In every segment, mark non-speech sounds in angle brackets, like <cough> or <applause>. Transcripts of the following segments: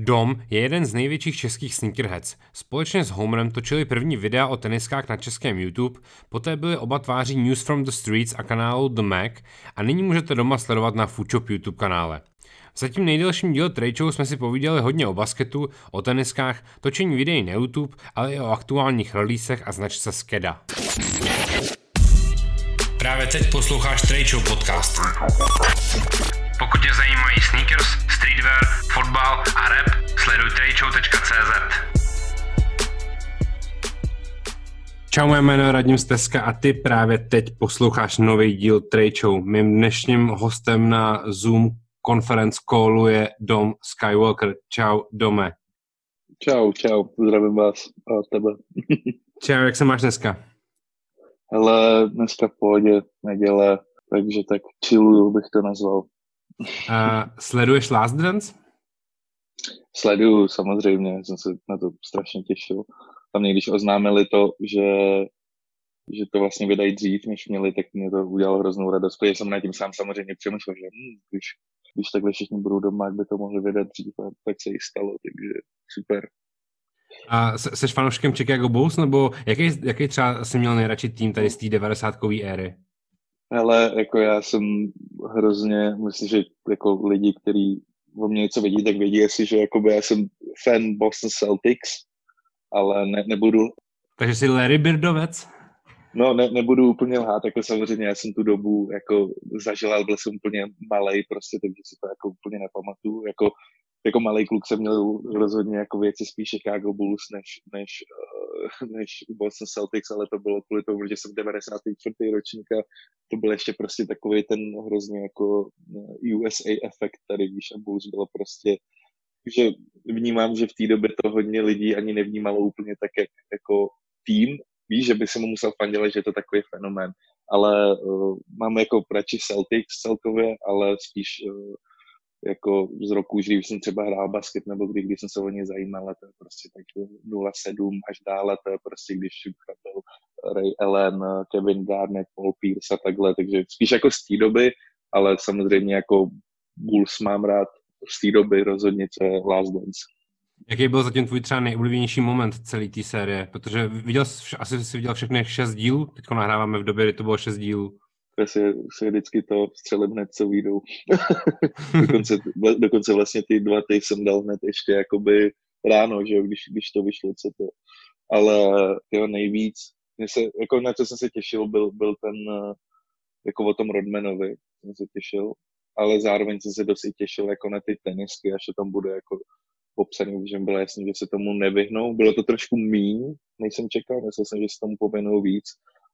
Dom je jeden z největších českých sneakerheads. Společně s Homerem točili první videa o teniskách na českém YouTube, poté byli oba tváří News from the Streets a kanálu The Mac a nyní můžete doma sledovat na Foodshop YouTube kanále. V zatím nejdelším díle Trade jsme si povídali hodně o basketu, o teniskách, točení videí na YouTube, ale i o aktuálních releasech a značce Skeda. Právě teď posloucháš Trade podcast. Pokud tě streetwear, fotbal a rap, sleduj trejčou.cz. Čau, moje jméno je Radim Steska a ty právě teď posloucháš nový díl Trejčou. Mým dnešním hostem na Zoom conference callu je Dom Skywalker. Čau, Dome. Čau, čau, zdravím vás a tebe. <laughs> čau, jak se máš dneska? Hele, dneska v pohodě, neděle, takže tak chilluju bych to nazval. Uh, sleduješ Last Dance? Sleduju, samozřejmě, jsem se na to strašně těšil. Tam když oznámili to, že, že to vlastně vydají dřív, než měli, tak mě to udělalo hroznou radost, protože jsem na tím sám samozřejmě přemýšlel, že hm, když, když takhle všichni budou doma, jak by to mohli vydat dřív a tak se i stalo, takže super. A jsi fanouškem Chicago Bulls, nebo jaký, jaký třeba jsi měl nejradši tým tady z té 90 éry? Ale jako já jsem hrozně, myslím, že jako lidi, kteří o mě něco vidí, tak vědí asi, že jakoby já jsem fan Boston Celtics, ale ne, nebudu... Takže jsi Larry Birdovec? No, ne, nebudu úplně lhát, jako samozřejmě já jsem tu dobu jako zažil, ale byl jsem úplně malý prostě, takže si to jako úplně nepamatuju. Jako jako malý kluk jsem měl rozhodně jako věci spíš Chicago Bulls než, než, uh, než Boston Celtics, ale to bylo kvůli tomu, že jsem 94. ročník a to byl ještě prostě takový ten hrozně jako eh, USA efekt tady, když a Bulls bylo prostě že vnímám, že v té době to hodně lidí ani nevnímalo úplně tak, jak jako tým, víš, že by se mu musel fandit, že je to takový fenomén. Ale uh, mám jako radši Celtics celkově, ale spíš uh, jako z roku, když jsem třeba hrál basket, nebo kdy, když jsem se o ně zajímal, to je prostě tak 0,7 až dále, to je prostě, když byl Ray Allen, Kevin Garnett, Paul Pierce a takhle, takže spíš jako z té doby, ale samozřejmě jako Bulls mám rád z té doby rozhodně, co je Last Dance. Jaký byl zatím tvůj třeba nejoblíbenější moment celé té série? Protože viděl, asi jsi viděl všechny šest dílů, teď nahráváme v době, kdy to bylo šest dílů si, si vždycky to střelím hned, co výjdou. <laughs> dokonce, dokonce vlastně ty dva ty jsem dal hned ještě jakoby ráno, že jo, když, když to vyšlo, co to. Ale jo, nejvíc, se, jako na co jsem se těšil, byl, byl ten, jako o tom Rodmanovi, jsem se těšil, ale zároveň jsem se dost těšil jako na ty tenisky, až to tam bude jako popsaný, že bylo jasný, že se tomu nevyhnou. Bylo to trošku míň, než jsem čekal, myslel jsem, že se tomu pověnou víc,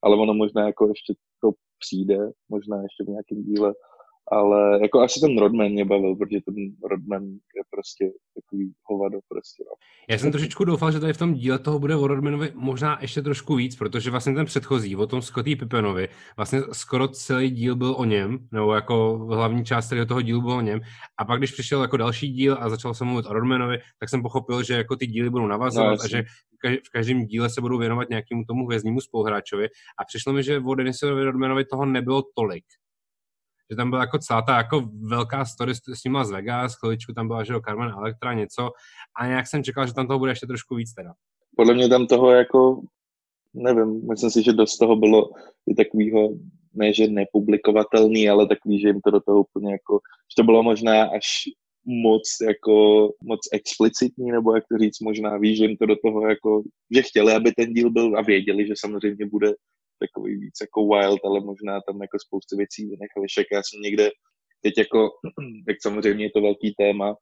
ale ono možná jako ještě to přijde, možná ještě v nějakém díle, ale jako asi ten Rodman mě bavil, protože ten Rodman je prostě takový hovado prostě. No. Já jsem trošičku doufal, že tady v tom díle toho bude o Rodmanovi možná ještě trošku víc, protože vlastně ten předchozí, o tom Scotty Pippenovi, vlastně skoro celý díl byl o něm, nebo jako hlavní část toho dílu byl o něm. A pak, když přišel jako další díl a začal se mluvit o Rodmanovi, tak jsem pochopil, že jako ty díly budou navazovat no, a že v každém díle se budou věnovat nějakému tomu hvězdnímu spoluhráčovi. A přišlo mi, že o Denisovi Rodmanovi toho nebylo tolik že tam byla jako celá ta jako velká story s, s ním z Vegas, chviličku tam byla, že jo, Carmen Electra něco a nějak jsem čekal, že tam toho bude ještě trošku víc teda. Podle mě tam toho jako, nevím, myslím si, že dost toho bylo i takového, ne že nepublikovatelný, ale takový, že jim to do toho úplně jako, že to bylo možná až moc jako, moc explicitní, nebo jak to říct, možná víš, že jim to do toho jako, že chtěli, aby ten díl byl a věděli, že samozřejmě bude takový víc jako wild, ale možná tam jako spoustu věcí vynechali. Však já jsem někde teď jako, <clears throat> tak samozřejmě je to velký téma,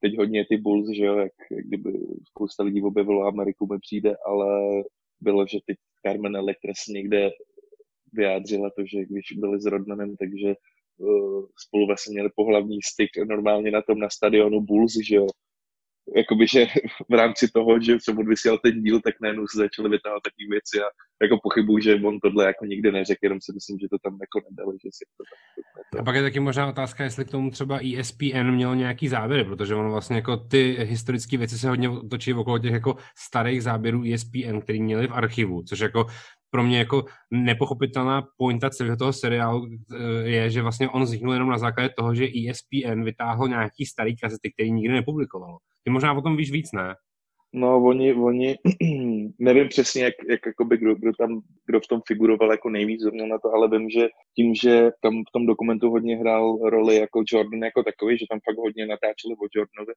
teď hodně ty Bulls, že jo, jak, jak kdyby spousta lidí objevilo Ameriku mi přijde, ale bylo, že teď Carmen Electres někde vyjádřila to, že když byli s Rodmanem, takže uh, spolu vlastně měli pohlavní styk normálně na tom na stadionu Bulls, že jo, jakoby, že v rámci toho, že jsem odvysílal ten díl, tak najednou se začaly vytáhat takové věci a jako pochybuju, že on tohle jako nikdy neřekl, jenom si myslím, že to tam jako nedali, že si to tam A pak je taky možná otázka, jestli k tomu třeba ESPN měl nějaký záběry, protože ono vlastně jako ty historické věci se hodně točí okolo těch jako starých záběrů ESPN, který měli v archivu, což jako pro mě jako nepochopitelná pointa celého toho seriálu eh, je, že vlastně on vzniknul jenom na základě toho, že ESPN vytáhl nějaký starý kazety, který nikdy nepublikovalo. Ty možná o tom víš víc, ne? No, oni, oni <clears throat> nevím přesně, jak, jak jakoby, kdo, kdo, tam, kdo v tom figuroval jako nejvíc zrovna na to, ale vím, že tím, že tam v tom dokumentu hodně hrál roli jako Jordan jako takový, že tam fakt hodně natáčeli o Jordanovi,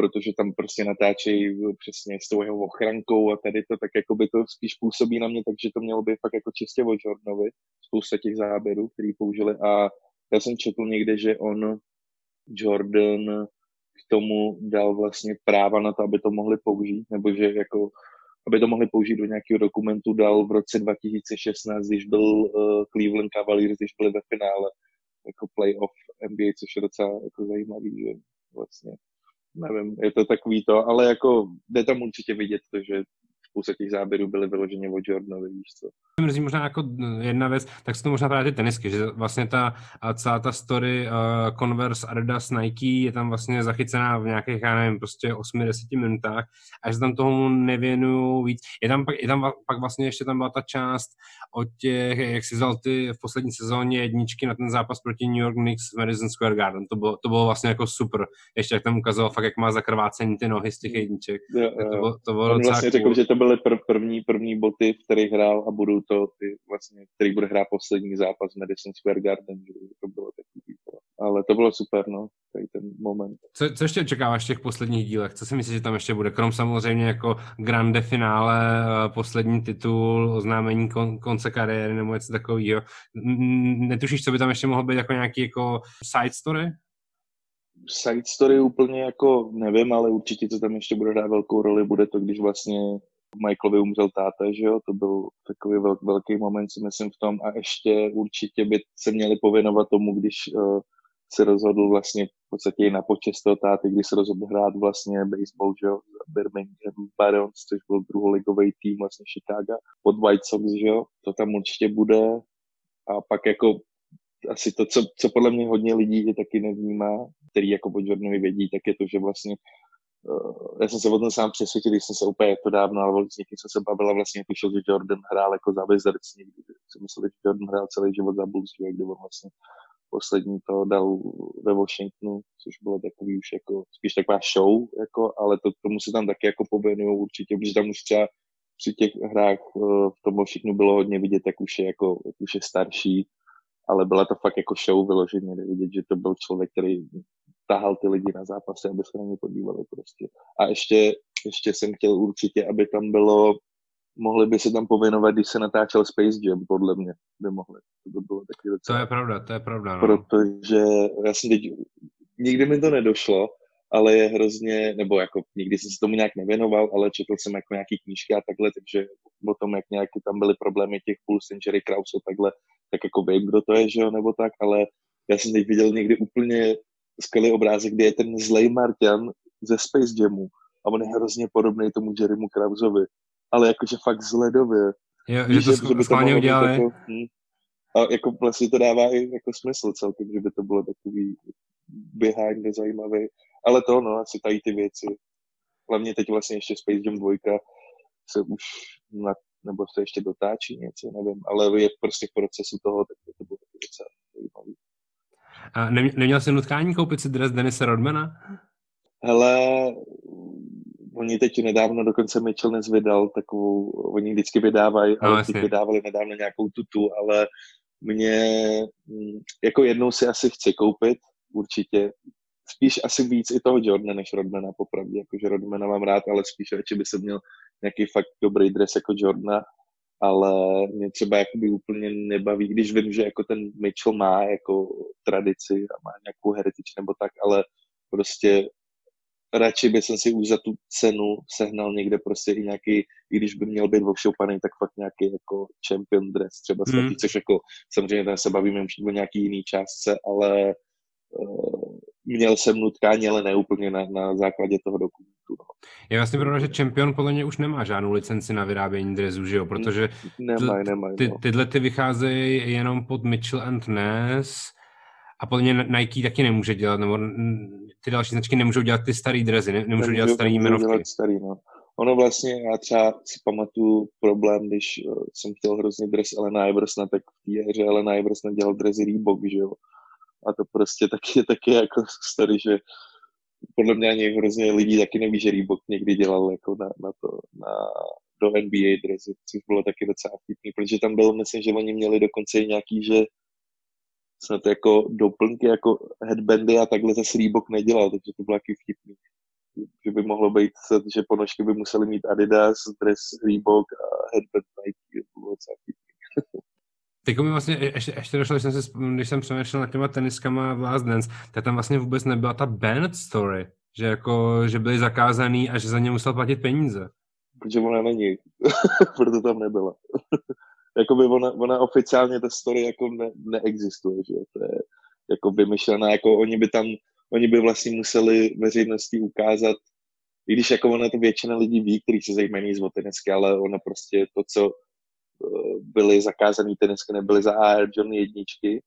protože tam prostě natáčejí přesně s tou jeho ochrankou a tady to, tak jako by to spíš působí na mě, takže to mělo být fakt jako čistě o Jordanovi, spousta těch záběrů, který použili. A já jsem četl někde, že on, Jordan, k tomu dal vlastně práva na to, aby to mohli použít, nebo že jako aby to mohli použít do nějakého dokumentu, dal v roce 2016, když byl uh, Cleveland Cavaliers, když byli ve finále jako playoff NBA, což je docela jako zajímavý, že vlastně nevím, je to takový to, ale jako jde tam určitě vidět to, že spousta těch záběrů byly vyloženě od Jordanovi, víš co. Mrzí možná jako jedna věc, tak se to možná právě ty tenisky, že vlastně ta celá ta story uh, Converse, Adidas, Nike je tam vlastně zachycená v nějakých, já nevím, prostě 8-10 minutách a že tam tomu nevěnují víc. Je tam, pak, je tam pak vlastně ještě tam byla ta část o těch, jak si vzal ty v poslední sezóně jedničky na ten zápas proti New York Knicks v Madison Square Garden. To bylo, to bylo vlastně jako super. Ještě jak tam ukazoval fakt, jak má zakrvácení ty nohy z těch jedniček. Jo, jo. To bylo, to bylo vlastně cool. řekl, že to byly pr- první, první boty, v kterých hrál a budou to ty vlastně, který bude hrát poslední zápas Madison Square Garden, že to bylo takový ale to bylo super, no, tady ten moment. Co, co ještě očekáváš v těch posledních dílech? Co si myslíš, že tam ještě bude? Krom samozřejmě jako grande finále, eh, poslední titul, oznámení kon, konce kariéry nebo něco takového. Netušíš, co by tam ještě mohlo být jako nějaký jako side story? Side story úplně jako nevím, ale určitě co tam ještě bude dát velkou roli, bude to, když vlastně Michaelovi umřel táta, že jo, to byl takový vel, velký moment, si myslím v tom. A ještě určitě by se měli pověnovat tomu, když uh, se rozhodl vlastně v podstatě na počest toho táty, když se rozhodl hrát vlastně baseball, že jo, Birmingham Barons, což byl druholigový tým vlastně Chicago pod White Sox, že jo, to tam určitě bude. A pak jako asi to, co, co podle mě hodně lidí je taky nevnímá, který jako o Jordanovi vědí, tak je to, že vlastně já jsem se o tom sám přesvědčil, když jsem se úplně to dávno, ale s někým jsem se bavil a vlastně tušil, že Jordan hrál jako za Wizards někdy, jsem myslel, že Jordan hrál celý život za Bulls, že, kde on vlastně poslední to dal ve Washingtonu, což bylo takový už jako spíš taková show, jako, ale to, tomu se tam taky jako pověnují určitě, protože tam už třeba při těch hrách eh, v tom Washingtonu bylo hodně vidět, jak už je, jako, jak už je starší, ale byla to fakt jako show vyloženě, vidět, že to byl člověk, který tahal ty lidi na zápasy, aby se na ně podívali prostě. A ještě, ještě jsem chtěl určitě, aby tam bylo mohli by se tam pověnovat, když se natáčel Space Jam, podle mě by mohli. To by bylo taky docela. To je pravda, to je pravda. No. Protože já jsem teď, nikdy mi to nedošlo, ale je hrozně, nebo jako nikdy jsem se tomu nějak nevěnoval, ale četl jsem jako nějaký knížky a takhle, takže o tom, jak nějaké tam byly problémy těch Pulse, Jerry Krause a takhle, tak jako vím, kdo to je, že jo, nebo tak, ale já jsem teď viděl někdy úplně skvělý obrázek, kde je ten zlej Martian ze Space Jamu a on je hrozně podobný tomu Jerrymu Krausovi ale jakože fakt zledově. Jo, že to že by schválně udělali. Jako, hm, a jako vlastně to dává i jako smysl celkem, že by to bylo takový behind zajímavý. Ale to, no, asi tady ty věci. Hlavně teď vlastně ještě Space Jam 2 se už na, nebo se ještě dotáčí něco, nevím, ale je prostě v procesu toho, tak to bylo docela zajímavý. A neměl jsi nutkání koupit si dres Denise Rodmana? Hele, Oni teď nedávno dokonce Mitchell vydal takovou, oni vždycky vydávají, no, ale teď vydávali nedávno nějakou tutu, ale mě mm, jako jednou si asi chci koupit, určitě. Spíš asi víc i toho Jordana než Rodmana, popravdě. Jakože Rodmana mám rád, ale spíš radši by se měl nějaký fakt dobrý dres jako Jordana, ale mě třeba jakoby úplně nebaví, když vím, že jako ten Mitchell má jako tradici a má nějakou heritage nebo tak, ale prostě radši by jsem si už za tu cenu sehnal někde prostě i nějaký, i když by měl být ovšoupaný, tak fakt nějaký jako champion dress třeba svatý, hmm. což jako samozřejmě ten se bavíme už o nějaký jiný částce, ale uh, měl jsem nutkání, ale ne úplně na, na základě toho dokumentu. No. Je vlastně pravda, že Champion podle mě už nemá žádnou licenci na vyrábění dresu, že jo? Protože nemaj, nemaj, ty, no. tyhle ty vycházejí jenom pod Mitchell and Ness a podle mě Nike taky nemůže dělat, nebo ty další značky nemůžou dělat ty starý drezy, ne, nemůžou dělat starý jmenovky. Dělat starý, no. ono vlastně, já třeba si pamatuju problém, když uh, jsem chtěl hrozně dres Elena Iversona, tak v té hře Elena Iverson dělal dresy Reebok, že jo. A to prostě taky, taky jako <laughs> story, že podle mě ani hrozně lidí taky neví, že Reebok někdy dělal jako na, na to, na, do NBA dresy, což bylo taky docela vtipný, protože tam bylo, myslím, že oni měli dokonce i nějaký, že snad jako doplňky, jako headbandy a takhle zase Reebok nedělal, takže to bylo taky vtipný. Že by mohlo být, že ponožky by museli mít Adidas, dres Reebok a headband Nike, to bylo docela vtipný. <laughs> Teď mi vlastně ještě, ještě došlo, když jsem, si, když jsem přemýšlel nad těma teniskama v Last Dance, tak tam vlastně vůbec nebyla ta band story, že jako, že byli zakázaný a že za ně musel platit peníze. Protože ona není, <laughs> proto tam nebyla. <laughs> Jakoby ona, ona oficiálně ta story jako ne, neexistuje, že to je jako vymyšlená, jako oni by tam, oni by vlastně museli veřejnosti ukázat, i když jako ona to většina lidí ví, kteří se zajímají z tenisky, ale ona prostě to, co byly zakázané tenisky, nebyly za Air John jedničky.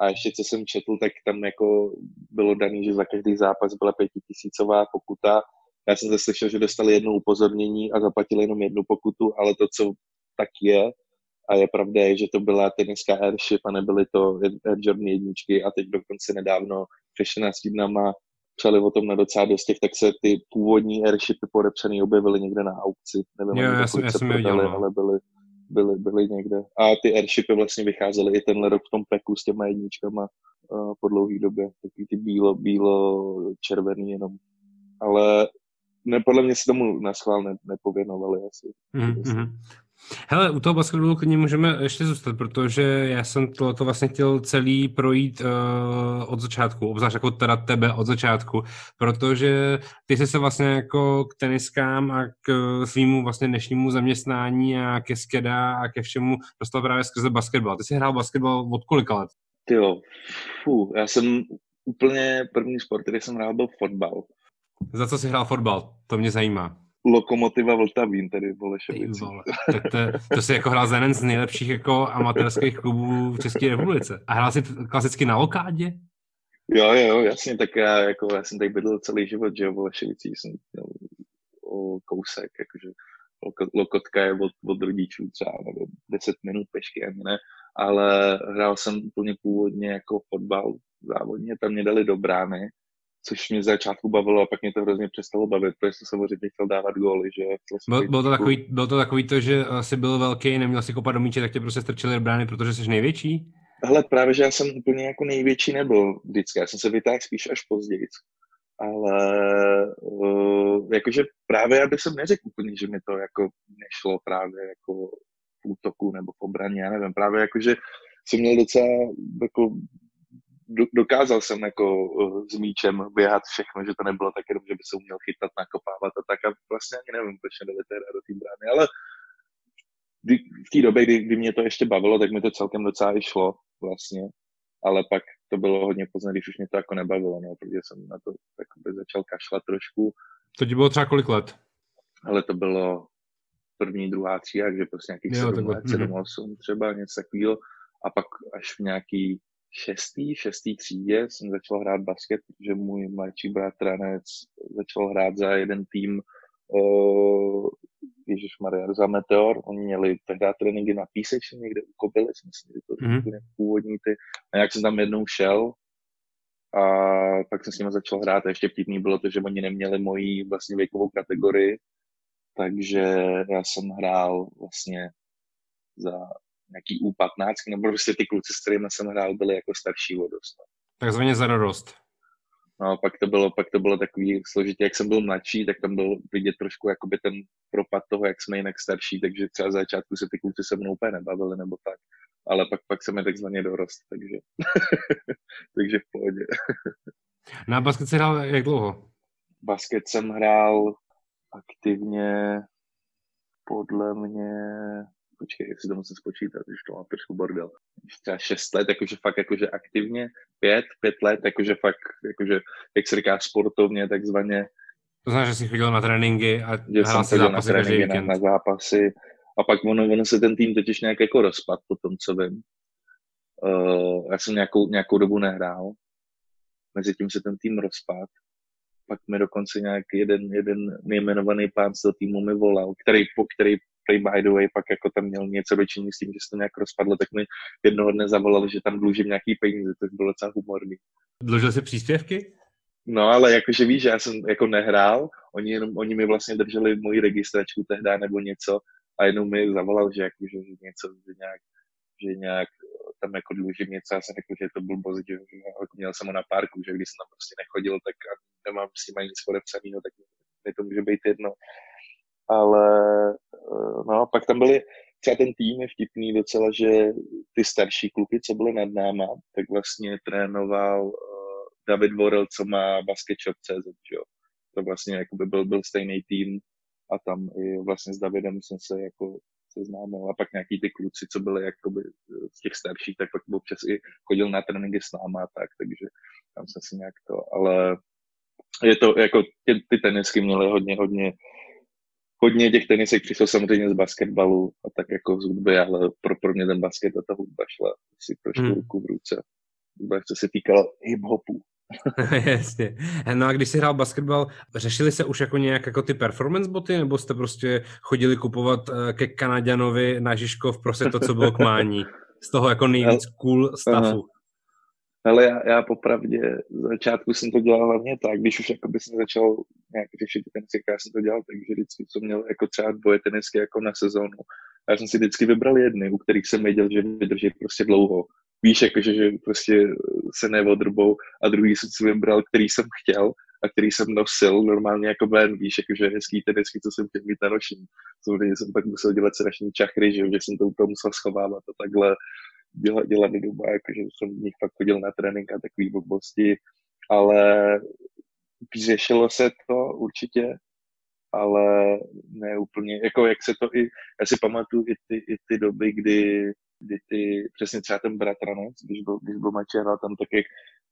A ještě co jsem četl, tak tam jako bylo daný, že za každý zápas byla pětitisícová pokuta. Já jsem zase slyšel, že dostali jedno upozornění a zaplatili jenom jednu pokutu, ale to, co tak je, a je pravda, že to byla teniská Airship a nebyly to Air Jordan jedničky a teď dokonce nedávno přešli s týdnama, psali o tom na docela dost těch, tak se ty původní Airshipy podepsané objevily někde na aukci. Nevím, jo, já jsem, já jsem prodali, viděl, no. ale byly, byly, byly někde. A ty airshipy vlastně vycházely i tenhle rok v tom peku s těma jedničkama uh, po dlouhé době. Takový ty bílo, bílo červený jenom. Ale ne, podle mě se tomu na schvál ne, nepověnovali asi. Mm-hmm. Hele, u toho basketbalu klidně můžeme ještě zůstat, protože já jsem to, to vlastně chtěl celý projít uh, od začátku, obzvlášť jako teda tebe od začátku, protože ty jsi se vlastně jako k teniskám a k svýmu vlastně dnešnímu zaměstnání a ke skeda a ke všemu dostal právě skrze basketbal. Ty jsi hrál basketbal od kolika let? Ty jo, fů, já jsem úplně první sport, který jsem hrál, byl fotbal. Za co jsi hrál fotbal? To mě zajímá. Lokomotiva Vltavín, tedy Bolešovici. To, to, to si jako hrál za jeden z nejlepších jako amatérských klubů v České republice. A hrál jsi klasicky na lokádě? Jo, jo, jasně, tak já, jako, já jsem tady bydlel celý život, že jo, Bolešovici jsem měl o kousek, jakože Lokotka je od, od rodičů třeba, nebo 10 minut pešky, ani ne, ale hrál jsem úplně původně jako fotbal závodně, tam mě dali do brány, což mě z začátku bavilo a pak mě to hrozně přestalo bavit, protože jsem samozřejmě chtěl dávat góly, že byl, bylo, to takový, bylo to takový to, že jsi byl velký, neměl si kopat do míče, tak tě prostě strčili do brány, protože jsi největší? Hele, právě, že já jsem úplně jako největší nebyl vždycky, já jsem se vytáhl spíš až později. Ale uh, jakože právě já bych jsem neřekl úplně, že mi to jako nešlo právě jako v útoku nebo v obraně, já nevím, právě jakože jsem měl docela jako dokázal jsem jako uh, s míčem běhat všechno, že to nebylo tak jenom, že by se uměl chytat, nakopávat a tak a vlastně ani nevím, proč nedali té do té brány, ale v té době, kdy, kdy, mě to ještě bavilo, tak mi to celkem docela i šlo vlastně, ale pak to bylo hodně pozdě, když už mě to jako nebavilo, no, protože jsem na to by začal kašlat trošku. To ti bylo třeba kolik let? Ale to bylo první, druhá třída, takže prostě nějakých jo, 7 let, 7, 8 třeba, něco takového. A pak až v nějaký šestý, šestý třídě jsem začal hrát basket, protože můj mladší bratranec začal hrát za jeden tým uh, Ježíš Maria, za Meteor, oni měli tehdy tréninky na písečně někde u Kobylic, myslím, že to mm-hmm. původní ty. A jak jsem tam jednou šel, a pak jsem s nimi začal hrát a ještě vtipný bylo to, že oni neměli moji vlastně věkovou kategorii, takže já jsem hrál vlastně za nějaký U15, nebo prostě ty kluci, s kterými jsem hrál, byli jako starší o dost. No. Takzvaně za dorost. No, pak to bylo, pak to bylo takový složitý, jak jsem byl mladší, tak tam byl vidět trošku jakoby ten propad toho, jak jsme jinak starší, takže třeba za začátku se ty kluci se mnou úplně nebavili nebo tak. Ale pak, pak jsem je takzvaně dorost, takže, <laughs> takže v pohodě. <laughs> Na basket jsi hrál jak dlouho? Basket jsem hrál aktivně podle mě počkej, jestli to musím spočítat, když to má trošku bordel. Třeba šest let, jakože fakt jakože aktivně, pět, pět let, jakože fakt, jakože, jak se říká, sportovně, takzvaně. To znamená, že jsi chodil na tréninky a hrál si zápasy na tréninky, na, na, zápasy. A pak ono, ono se ten tým totiž nějak jako rozpad po tom, co vím. Uh, já jsem nějakou, nějakou dobu nehrál. Mezitím se ten tým rozpad. pak mi dokonce nějak jeden, jeden nejmenovaný pán z toho týmu mi volal, který, po, který který by the way pak jako tam měl něco dočinit s tím, že se to nějak rozpadlo, tak mi jednoho dne zavolal, že tam dlužím nějaký peníze, to bylo docela humorný. Dlužil si příspěvky? No ale jakože víš, že já jsem jako nehrál, oni, jenom, oni mi vlastně drželi moji registračku tehdy nebo něco a jenom mi zavolal, že, jako, že, že něco, že nějak, že nějak tam jako dlužím něco, já jsem řekl, že to byl boz, že, jako měl jsem ho na parku, že když jsem tam prostě nechodil, tak nemám s ním ani nic podepsaného, tak mi to může být jedno. Ale eh, no, pak tam byly, třeba ten tým je vtipný docela, že ty starší kluky, co byly nad náma, tak vlastně trénoval uh, David Worrell, co má basketshop.cz, že jo. To vlastně jako by byl, byl stejný tým a tam i vlastně s Davidem jsem se jako seznámil a pak nějaký ty kluci, co byli jakoby z těch starších, tak pak občas i chodil na tréninky s náma a tak, takže tam jsem si nějak to, ale je to jako, ty, ty tenisky měly hodně, hodně, hodně těch tenisek přišlo samozřejmě z basketbalu a tak jako z hudby, ale pro, pro mě ten basket a ta hudba šla si trošku hmm. ruku v ruce. Vůbec, co se týkalo hip-hopu. <laughs> Jasně. No a když jsi hrál basketbal, řešili se už jako nějak jako ty performance boty, nebo jste prostě chodili kupovat eh, ke Kanaďanovi na Žižkov prostě to, co bylo k mání? Z toho jako nejvíc <laughs> cool stavu. Ale já, já popravdě z začátku jsem to dělal hlavně tak, když už jakoby jsem začal nějak řešit ten já jsem to dělal tak, že vždycky jsem měl jako třeba dvoje tenisky jako na sezónu. Já jsem si vždycky vybral jedny, u kterých jsem věděl, že vydrží prostě dlouho víš, jakože, že prostě se neodrbou a druhý jsem si vybral, který jsem chtěl a který jsem nosil normálně jako ben, víš, jakože hezký tenisky, co jsem chtěl mít na nošení. Samozřejmě jsem pak musel dělat strašný čachry, že, že jsem to úplně musel schovávat a takhle dělat, dělat do doba, jakože jsem v nich fakt chodil na trénink a takový blbosti, ale řešilo se to určitě, ale ne úplně, jako jak se to i, já si pamatuju i ty, i ty doby, kdy kdy ty, přesně třeba ten bratranec, když byl, když byl mačera, tam tak jak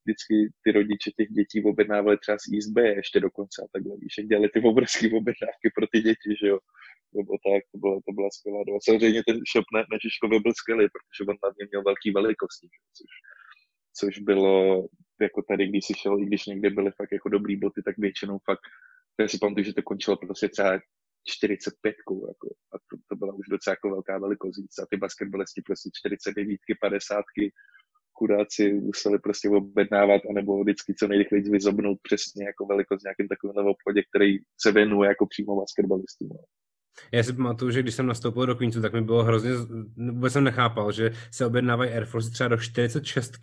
vždycky ty rodiče těch dětí objednávali třeba z Bay ještě dokonce a takhle, víš, jak dělali ty obrovské objednávky pro ty děti, že jo, nebo tak, to byla, to byla skvělá doba. Samozřejmě ten shop na, na Žižkově byl skvělý, protože on hlavně měl velký velikosti, což, což bylo jako tady, když si šel, i když někde byly fakt jako dobrý boty, tak většinou fakt, já si pamatuju, že to končilo prostě třeba 45, jako, a to, to byla už docela jako velká velikost. A ty basketbalisti prostě 49, 50, chudáci museli prostě objednávat, anebo vždycky co nejrychleji vyzobnout přesně jako velikost nějakým takovým obchodě, který se věnuje jako přímo basketbalistům. No. Já si pamatuju, že když jsem nastoupil do Queensu, tak mi bylo hrozně, vůbec jsem nechápal, že se objednávají Air Force třeba do 46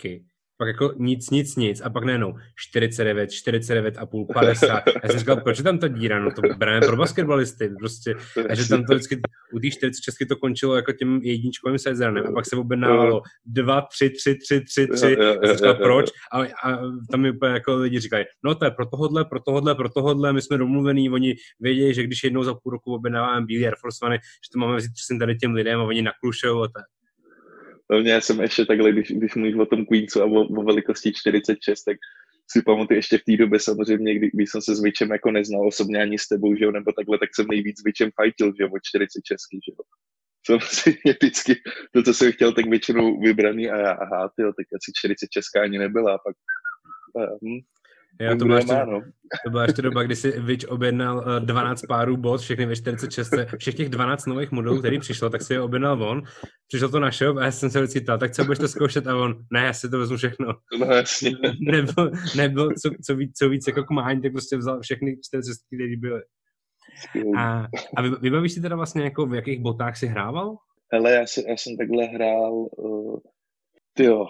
pak jako nic, nic, nic a pak nejenom 49, 49 a půl, 50. Já jsem říkal, proč je tam ta díra, no to bereme pro basketbalisty, prostě. A že tam to vždycky, u těch 46 to končilo jako tím jedničkovým sezónem a pak se objednávalo 2, 3, 3, 3, 3, 3. A jsem říkal, proč? A, a tam mi úplně jako lidi říkají, no to je pro tohodle, pro tohodle, pro tohodle, my jsme domluvení, oni vědějí, že když jednou za půl roku objednáváme bílý Air Force One, že to máme vzít tady těm lidem a oni naklušou a tak. Já jsem ještě takhle, když, když mluvíš o tom Queensu a o, o velikosti 46, tak si pamatuju ještě v té době samozřejmě, kdy, když jsem se s Vičem jako neznal osobně ani s tebou, že jo, nebo takhle, tak jsem nejvíc s Vičem fajtil, že jo, o 46, že jo. Samozřejmě vždycky to, co jsem chtěl, tak většinou vybraný a já, aha, tyjo, tak asi 46 ani nebyla, a pak hm, Jo, to, byla ještě, to byla ještě doba, kdy si Vič objednal 12 eh, párů bot, všechny ve 46, všech těch 12 nových modelů, který přišlo, tak si je objednal on. Přišel to na shop a já jsem se vždycky ptal, tak co budeš to zkoušet a on, ne, já si to vezmu všechno. <laughs> No jasně. nebyl, nebyl co, co, víc, co víc jako kmáň, tak prostě vzal všechny 46, které byly. A, a vybavíš si teda vlastně, jako v jakých botách si hrával? Hele, já, si, já jsem takhle hrál, uh, tyjo,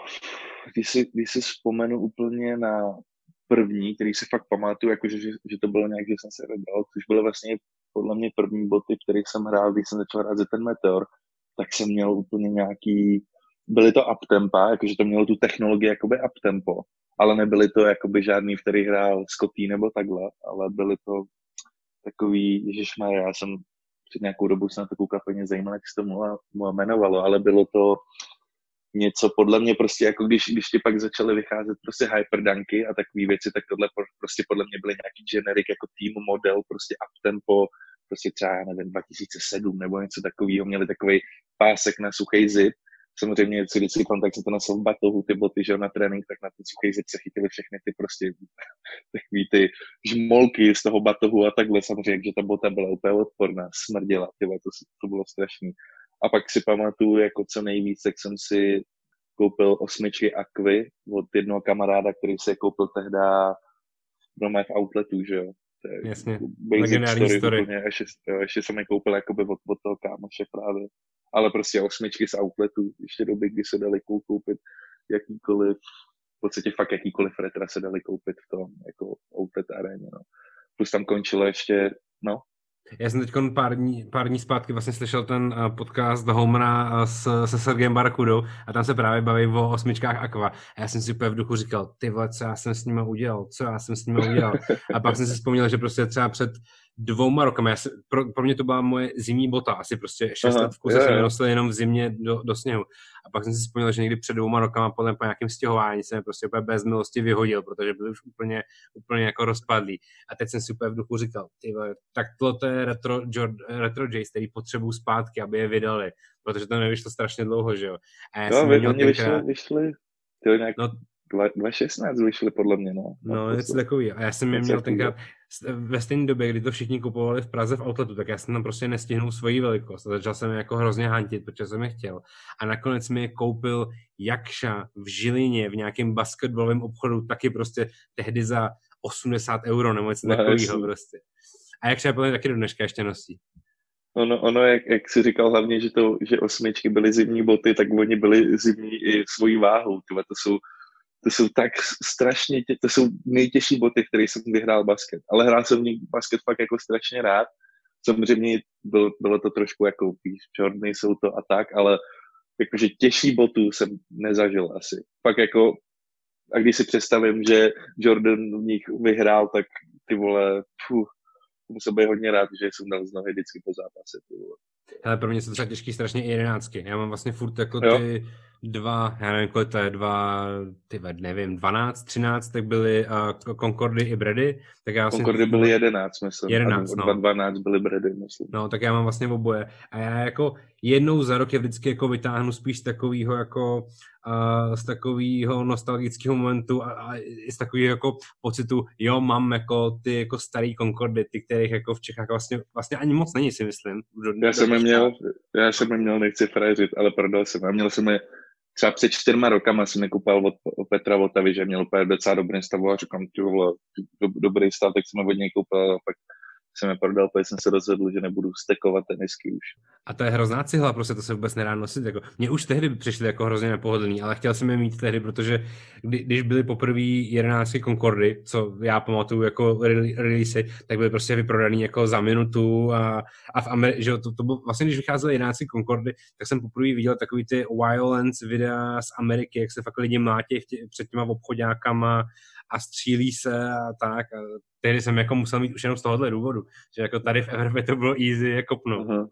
když si, když si vzpomenu úplně na první, který si fakt pamatuju, jako že, že to bylo nějak, že jsem se vybral, což byly vlastně podle mě první boty, které jsem hrál, když jsem začal hrát za ten Meteor, tak jsem měl úplně nějaký, byly to uptempa, jakože to mělo tu technologii jakoby uptempo, ale nebyly to jakoby žádný, v který hrál Scotty nebo takhle, ale byly to takový, ježišmarja, já jsem před nějakou dobu se na to koukal zajímavé, jak se to jmenovalo, ale bylo to něco podle mě prostě jako když, když ti pak začaly vycházet prostě hyperdunky a takové věci, tak tohle prostě podle mě byly nějaký generic jako team model, prostě up tempo, prostě třeba, já nevím, 2007 nebo něco takového, měli takový pásek na suchý zip, samozřejmě si vždycky kontakt se to nosil v batohu, ty boty, že na trénink, tak na ty suchý zip se chytili všechny ty prostě <laughs> takový ty žmolky z toho batohu a takhle samozřejmě, že ta bota byla úplně odporná, smrděla, tyhle, to, to bylo strašný. A pak si pamatuju, jako co nejvíc, tak jsem si koupil osmičky Aquy od jednoho kamaráda, který se koupil tehdy doma v outletu, že jo. To je Jasně, basic story, story. Úplně, ještě, ještě jsem je koupil jakoby od, od toho kámoše právě. Ale prostě osmičky z outletu, ještě doby, kdy se dali koupit jakýkoliv, v podstatě fakt jakýkoliv retra se dali koupit v tom jako outlet aréně, no. Plus tam končilo ještě, no, já jsem teď pár dní, pár dní zpátky vlastně slyšel ten uh, podcast Homera uh, s, se Sergejem Barakudou a tam se právě baví o osmičkách Aqua. A já jsem si úplně v duchu říkal, ty vole, co já jsem s nimi udělal, co já jsem s nimi udělal. A pak jsem si vzpomněl, že prostě třeba před dvouma rokama. Já pro, pro mě to byla moje zimní bota, asi prostě šest let v kuse jsem nosil jenom v zimě do, do sněhu. A pak jsem si vzpomněl, že někdy před dvouma rokama podle po nějakém stěhování jsem prostě úplně bez milosti vyhodil, protože byly už úplně, úplně jako rozpadlý. A teď jsem si úplně v duchu říkal, ty tak to je retro, retro Jays, který potřebují zpátky, aby je vydali, protože to nevyšlo strašně dlouho, že jo. A já no, jsem měl tenkrát... vyšly, vyšly, ty nějak... no, 2016 vyšly podle mě, no. No, něco takový. A já jsem je měl tenkrát ve stejné době, kdy to všichni kupovali v Praze v outletu, tak já jsem tam prostě nestihnul svoji velikost a začal jsem je jako hrozně hantit, protože jsem je chtěl. A nakonec mi je koupil Jakša v Žilině v nějakém basketbalovém obchodu taky prostě tehdy za 80 euro nebo něco no, takového prostě. A Jakša je taky do dneška ještě nosí. Ono, ono jak, jak jsi říkal hlavně, že, to, že osmičky byly zimní boty, tak oni byly zimní i svojí váhou. Tyhle, to jsou to jsou tak strašně, tě, to jsou nejtěžší boty, které jsem vyhrál basket. Ale hrál jsem v nich basket fakt jako strašně rád. Samozřejmě byl, bylo to trošku jako, víš, čorný jsou to a tak, ale jakože těžší botů jsem nezažil asi. Pak jako, a když si představím, že Jordan v nich vyhrál, tak ty vole, fuh, musel být hodně rád, že jsem dal z nohy vždycky po zápase. Ty vole. Hele, pro mě jsou třeba těžký strašně i jedenáctky. Já mám vlastně furt jako ty, jo dva, já nevím, kolik to je, dva, ty nevím, 12, 13, tak byly uh, Concordy i Brady. Tak já vlastně, Concordy byly 11, myslím. 11, no. 12 byly Brady, myslím. No, tak já mám vlastně oboje. A já jako jednou za rok je vždycky jako vytáhnu spíš z takového jako uh, z takového nostalgického momentu a, a z takového jako pocitu, jo, mám jako ty jako starý Concordy, ty, kterých jako v Čechách vlastně, vlastně ani moc není, si myslím. Do, já jsem je měl, já jsem je měl, nechci frajeřit, ale prodal jsem a měl jsem je třeba před čtyřma rokama jsem koupil od, Petra Votavy, že měl úplně docela dobrý stav a říkám, ty vole, do, dobrý stav, tak jsem je od něj koupil a pak jsem je prodal, protože jsem se rozhodl, že nebudu stekovat tenisky už. A to je hrozná cihla, prostě to se vůbec nedá nosit. Jako, mě už tehdy přišly jako hrozně nepohodlný, ale chtěl jsem je mít tehdy, protože kdy, když byly poprvé 11 Concordy, co já pamatuju jako release, tak byly prostě vyprodaný jako za minutu a, a v Ameri- že to, to bylo, vlastně když vycházely 11 Concordy, tak jsem poprvé viděl takový ty violence videa z Ameriky, jak se fakt lidi mlátí před těma obchodákama a střílí se a tak. A tehdy jsem jako musel mít už jenom z tohohle důvodu, že jako tady v Evropě to bylo easy jako pnout. Uh-huh.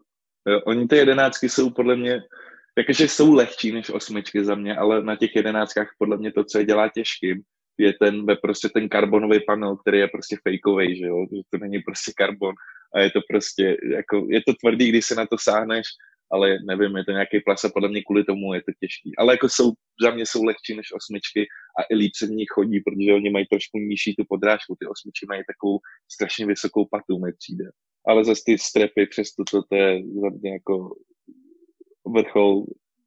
Jo, oni ty jedenáctky jsou podle mě, jakože jsou lehčí než osmičky za mě, ale na těch jedenáctkách podle mě to, co je dělá těžkým, je ten, prostě ten karbonový panel, který je prostě fakeový, že jo, že to není prostě karbon a je to prostě, jako, je to tvrdý, když se na to sáhneš, ale nevím, je to nějaký plasa, podle mě kvůli tomu je to těžký. Ale jako jsou, za mě jsou lehčí než osmičky a i líp se v nich chodí, protože oni mají trošku nižší tu podrážku. Ty osmičky mají takovou strašně vysokou patu, mi přijde. Ale zase ty strepy, přesto to, to je za mě jako vrchol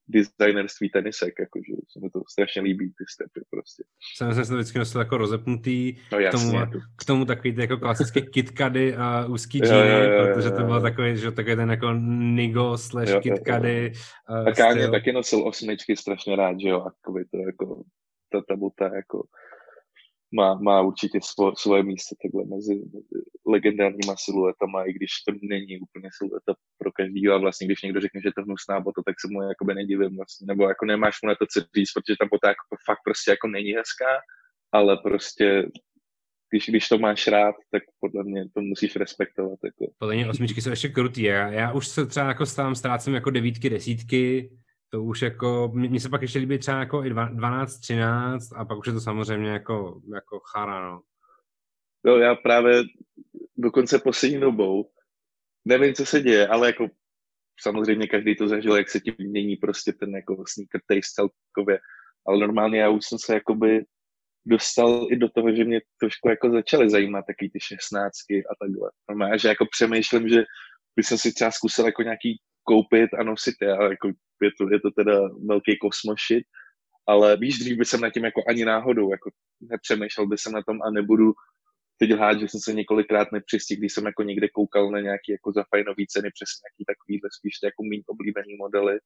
designerství tenisek, jakože se mi to strašně líbí, ty stepy prostě. Jsem, jsem se to vždycky nosil jako rozepnutý, no, jasně, k, tomu, k tomu takový ty jako klasické <laughs> kitkady a úzký džíny, protože to bylo takový, že takový ten jako nigo slash kitkady. A Káně taky nosil osmičky strašně rád, že jo, a to jako ta, ta buta jako má, má určitě svo, svoje místo takhle mezi, mezi legendárníma siluetama, i když to není úplně silueta pro každý, a vlastně když někdo řekne, že to hnusná bota, tak se mu jakoby nedivím vlastně, nebo jako nemáš mu na to co říct, protože ta bota jako fakt prostě jako není hezká, ale prostě když, když to máš rád, tak podle mě to musíš respektovat. Jako. Podle mě osmičky jsou ještě krutý. Já, já už se třeba jako stávám, ztrácím jako devítky, desítky, to už jako, mně se pak ještě líbí třeba jako i 12, 13 a pak už je to samozřejmě jako, jako chara, no. No já právě dokonce poslední dobou, nevím, co se děje, ale jako samozřejmě každý to zažil, jak se tím mění prostě ten jako sneaker taste celkově, ale normálně já už jsem se jakoby dostal i do toho, že mě trošku jako začaly zajímat taky ty šestnáctky a takhle. Normálně, že jako přemýšlím, že by jsem si třeba zkusil jako nějaký koupit a nosit je, ale jako je to, je to teda velký kosmošit, ale víš, dřív by jsem na tím jako ani náhodou, jako nepřemýšlel by jsem na tom a nebudu teď lhát, že jsem se několikrát nepřistihl, když jsem jako někde koukal na nějaký jako za fajnový ceny, přesně nějaký takovýhle spíš jako mým oblíbený modely,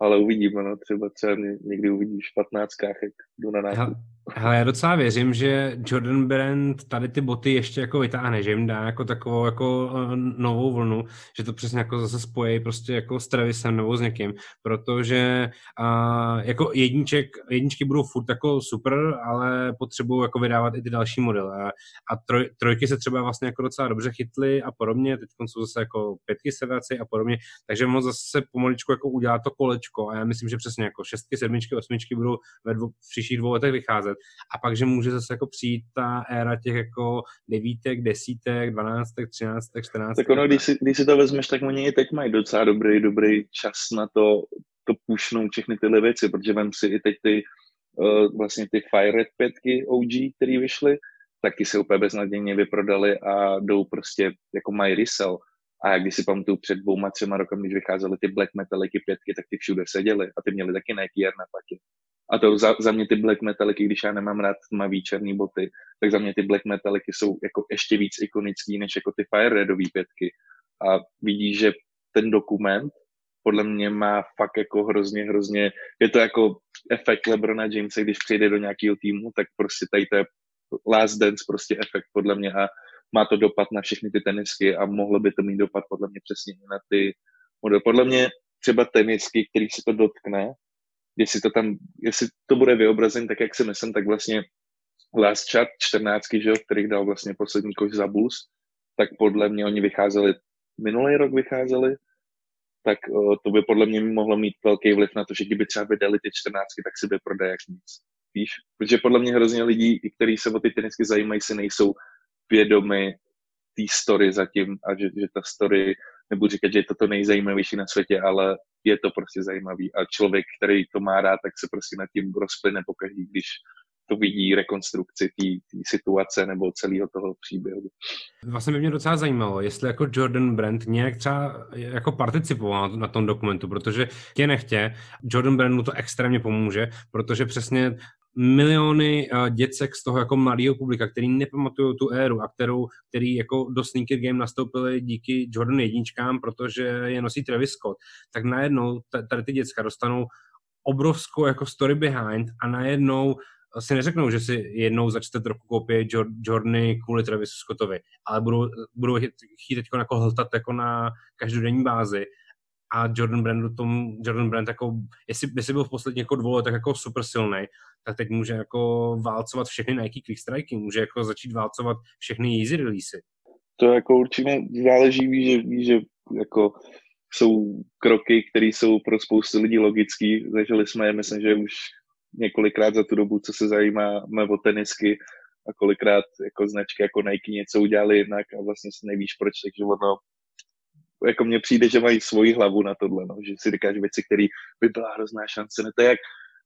ale uvidíme, no, třeba třeba někdy uvidíš v 15 jak jdu na nákup. Hele, já docela věřím, že Jordan Brand tady ty boty ještě jako vytáhne, že jim dá jako takovou jako uh, novou vlnu, že to přesně jako zase spojí prostě jako s Travisem nebo s někým, protože uh, jako jedniček, jedničky budou furt jako super, ale potřebují jako vydávat i ty další modely. A, a troj, trojky se třeba vlastně jako docela dobře chytly a podobně, teď jsou zase jako pětky sedaci a podobně, takže moc zase pomaličku jako udělá to kolečko a já myslím, že přesně jako šestky, sedmičky, osmičky budou ve dvou, v příštích dvou letech vycházet a pak, že může zase jako přijít ta éra těch jako devítek, desítek, dvanáctek, třináctek, čtrnáctek. Tak ono, když si, když si to vezmeš, tak oni i teď mají docela dobrý, dobrý čas na to, to pušnout všechny tyhle věci, protože vem si i teď ty uh, vlastně ty Fire Red 5 OG, které vyšly, tak ty se úplně beznadějně vyprodali a jdou prostě jako mají resell. A když si pamatuju před dvouma, třema rokami, když vycházely ty black metaliky pětky, tak ty všude seděly a ty měly taky na patě. A to za, za mě ty black metaliky, když já nemám rád tmavý černý boty, tak za mě ty black metaliky jsou jako ještě víc ikonický než jako ty fire redový pětky. A vidíš, že ten dokument podle mě má fakt jako hrozně, hrozně, je to jako efekt Lebrona Jamesa, když přijde do nějakého týmu, tak prostě tady to je last dance prostě efekt podle mě a má to dopad na všechny ty tenisky a mohlo by to mít dopad podle mě přesně na ty modely. Podle mě třeba tenisky, který se to dotkne, jestli to tam, jestli to bude vyobrazen tak, jak si myslím, tak vlastně Last Chat 14, že jo, kterých dal vlastně poslední koš za Bulls, tak podle mě oni vycházeli, minulý rok vycházeli, tak uh, to by podle mě mohlo mít velký vliv na to, že kdyby třeba vydali ty 14, tak si by prodali jak nic. Víš? Protože podle mě hrozně lidí, kteří se o ty tenisky zajímají, si nejsou vědomi té story zatím a že, že ta story, nebudu říkat, že je to to nejzajímavější na světě, ale je to prostě zajímavý a člověk, který to má rád, tak se prostě nad tím rozplyne pokaždý, když to vidí rekonstrukci té situace nebo celého toho příběhu. Vlastně by mě docela zajímalo, jestli jako Jordan Brand nějak třeba jako participoval na tom dokumentu, protože tě nechtě, Jordan Brand mu to extrémně pomůže, protože přesně miliony uh, děcek z toho jako mladého publika, který nepamatují tu éru a kterou, který jako do sneaker game nastoupili díky Jordan jedničkám, protože je nosí Travis Scott, tak najednou tady ty děcka dostanou obrovskou jako story behind a najednou si neřeknou, že si jednou za čtvrt roku koupí Jordany kvůli Travisu Scottovi, ale budou, budou chtít teď jako hltat jako na každodenní bázi. A Jordan Brandu tom, Jordan Brand jako, jestli, jestli byl v posledních jako dvou letech jako super silný, tak teď může jako válcovat všechny Nike Quick Strike, může jako začít válcovat všechny easy releasy. To jako určitě záleží, ví, že, ví, že jako jsou kroky, které jsou pro spoustu lidí logický. Zažili jsme je, myslím, že už několikrát za tu dobu, co se zajímáme o tenisky a kolikrát jako značky jako Nike něco udělali jinak a vlastně si nevíš proč, takže ono jako mně přijde, že mají svoji hlavu na tohle, no, že si říkáš věci, které by byla hrozná šance. No, to je jak,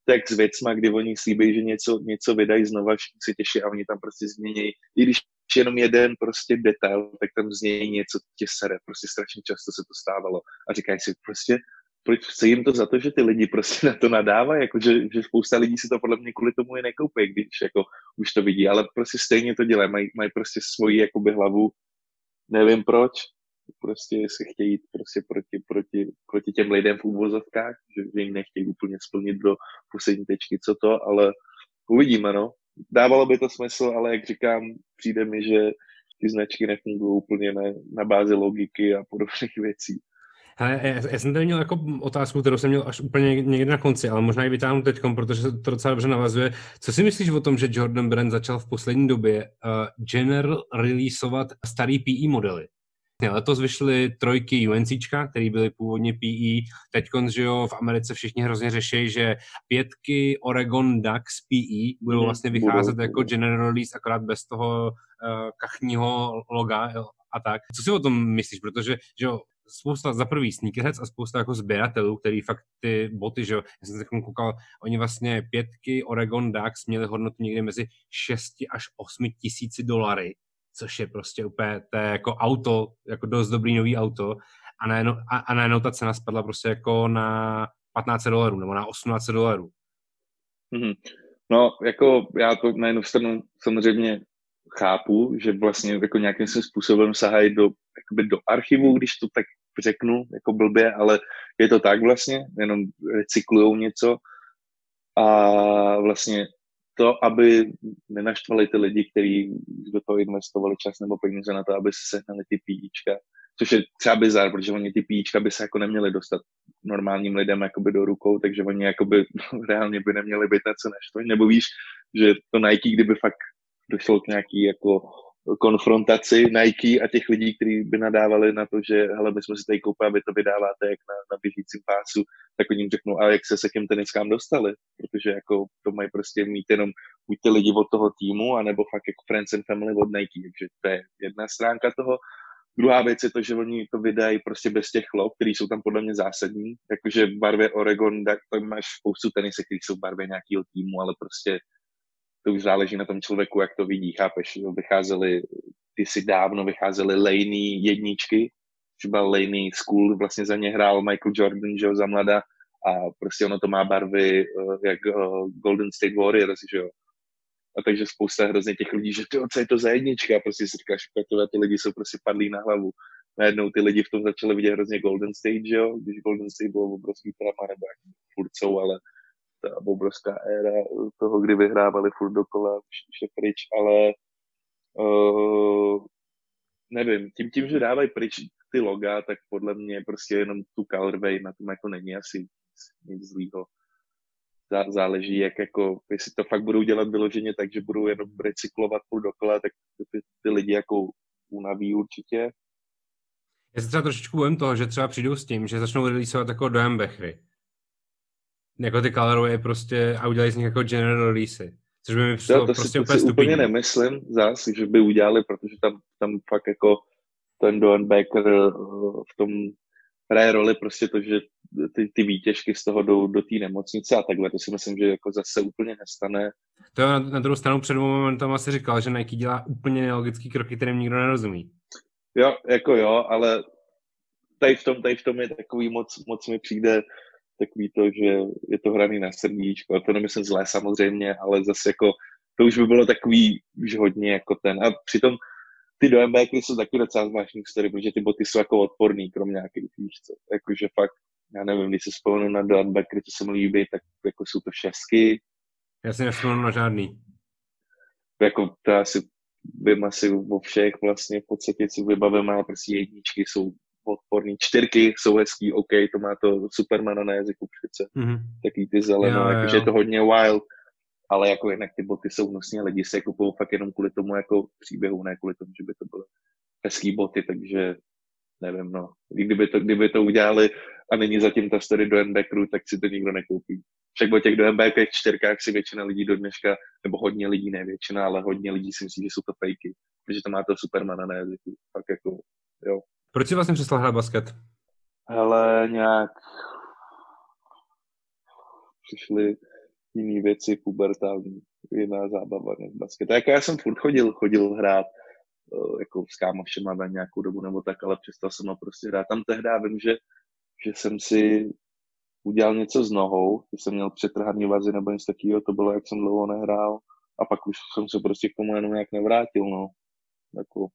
jak s věcma, kdy oni slíbí, že něco, něco vydají znova, všichni si těší a oni tam prostě změní. I když jenom jeden prostě detail, tak tam změní něco tě sere. Prostě strašně často se to stávalo. A říkají si prostě, proč chce jim to za to, že ty lidi prostě na to nadávají, jako že, že spousta lidí si to podle mě kvůli tomu i nekoupí, když jako už to vidí, ale prostě stejně to dělají, mají, mají prostě svoji jakoby hlavu, nevím proč, prostě si chtějí jít prostě proti, proti, proti těm lidem v úvozovkách, že jim nechtějí úplně splnit do poslední tečky, co to, ale uvidíme, no. Dávalo by to smysl, ale jak říkám, přijde mi, že ty značky nefungují úplně na, na bázi logiky a podobných věcí. Hele, já, já jsem tady měl jako otázku, kterou jsem měl až úplně někde na konci, ale možná ji vytáhnu teď, protože se to docela dobře navazuje. Co si myslíš o tom, že Jordan Brand začal v poslední době uh, general releaseovat starý PE modely? Letos vyšly trojky UNCčka, které byly původně PE. Teď, že jo, v Americe všichni hrozně řeší, že pětky Oregon Ducks PE budou mhm, vlastně vycházet jako general release, akorát bez toho uh, kachního loga a tak. Co si o tom myslíš? Protože že jo, spousta za prvý sneakerheads a spousta jako sběratelů, který fakt ty boty, že jo, já jsem se koukal, oni vlastně pětky Oregon Ducks měly hodnotu někdy mezi 6 až 8 tisíci dolary, což je prostě úplně, to je jako auto, jako dost dobrý nový auto a najednou, a, a najednou ta cena spadla prostě jako na 15 dolarů nebo na 18 dolarů. Mm-hmm. No, jako já to na jednu stranu samozřejmě chápu, že vlastně jako nějakým způsobem sahají do, jakoby do archivu, když to tak řeknu, jako blbě, ale je to tak vlastně, jenom recyklujou něco a vlastně to, aby nenaštvali ty lidi, kteří do toho investovali čas nebo peníze na to, aby se sehnali ty píčka, což je třeba bizar, protože oni ty píčka by se jako neměli dostat normálním lidem jakoby do rukou, takže oni jakoby <laughs> reálně by neměli být na co naštvaní, nebo víš, že to Nike, kdyby fakt došlo k nějaký jako konfrontaci Nike a těch lidí, kteří by nadávali na to, že hele, my jsme si tady koupili, vy to vydáváte jak na, na běžícím pásu, tak oni jim řeknou, a jak se se k těm teniskám dostali, protože jako to mají prostě mít jenom buď ty lidi od toho týmu, anebo fakt jako friends and family od Nike, takže to je jedna stránka toho. Druhá věc je to, že oni to vydají prostě bez těch lob, které jsou tam podle mě zásadní, jakože v barvě Oregon, tak tam máš spoustu tenisek, které jsou v barvě nějakého týmu, ale prostě to už záleží na tom člověku, jak to vidí, chápeš, vycházely, ty si dávno vycházely Laney jedničky, třeba Laney School, vlastně za ně hrál Michael Jordan, že jo, za mlada a prostě ono to má barvy uh, jak uh, Golden State Warriors, že jo. A takže spousta hrozně těch lidí, že ty, co je to za jednička? A prostě si říkáš, že ty lidi jsou prostě padlí na hlavu. Najednou ty lidi v tom začali vidět hrozně Golden State, že jo, když Golden State bylo obrovský trama, nebo jak furt jsou, ale ta obrovská éra toho, kdy vyhrávali furt dokola, je pryč, ale uh, nevím, tím, tím, že dávají pryč ty loga, tak podle mě prostě jenom tu colorway na tom jako není asi nic, zlýho. Zá, záleží, jak jako, jestli to fakt budou dělat vyloženě tak, že budou jenom recyklovat furt dokola, tak ty, ty lidi jako unaví určitě. Já se třeba trošičku bojím toho, že třeba přijdou s tím, že začnou releaseovat jako dojem Bechry jako ty colorway prostě a udělají z nich jako general release. Což by mi přišlo to, to prostě si, úplně si úplně nemyslím zás, že by udělali, protože tam, tam fakt jako ten Don Baker eh, v tom hraje roli prostě to, že ty, ty výtěžky z toho jdou do té nemocnice a takhle, to si myslím, že jako zase úplně nestane. To na, na druhou stranu před momentem asi říkal, že Nike dělá úplně nelogický kroky, kterým nikdo nerozumí. Jo, jako jo, ale tady v tom, tady v tom je takový moc, moc mi přijde takový to, že je to hraný na srdíčko. A to nemyslím zlé samozřejmě, ale zase jako to už by bylo takový už hodně jako ten. A přitom ty dojembeky jsou taky docela zvláštní story, protože ty boty jsou jako odporný, kromě nějakých, víš co. Jakože fakt, já nevím, když se spomenu na dojembeky, co se mi líbí, tak jako jsou to šestky. Já si nevzpomenu na žádný. Jako to asi vím asi o všech vlastně v podstatě si vybavím, ale prostě jedničky jsou odporný. Čtyřky jsou hezký, OK, to má to Supermana na jazyku přece. Mm-hmm. Taký ty zelené, jakože je to hodně wild, ale jako jinak ty boty jsou nosní lidi se kupují fakt jenom kvůli tomu jako příběhu, ne kvůli tomu, že by to byly hezký boty, takže nevím, no. Kdyby to, kdyby to udělali a není zatím ta story do Endbackeru, tak si to nikdo nekoupí. Však o těch do Endbackerech čtyřkách si většina lidí do dneška, nebo hodně lidí, ne většina, ale hodně lidí si myslí, že jsou to fejky, protože to má to Supermana na jazyku. Tak jako, jo, proč jsi vlastně přestal hrát basket? Ale nějak přišly jiné věci, pubertální, jiná zábava než basket. A jako já jsem furt chodil, chodil hrát eh, jako s kámošema na nějakou dobu nebo tak, ale přestal jsem ho prostě hrát. Tam tehdy vím, že, že jsem si udělal něco s nohou, že jsem měl přetrhaný vazy nebo něco takového, to bylo, jak jsem dlouho nehrál a pak už jsem se prostě k tomu jenom nějak nevrátil, no. Jako,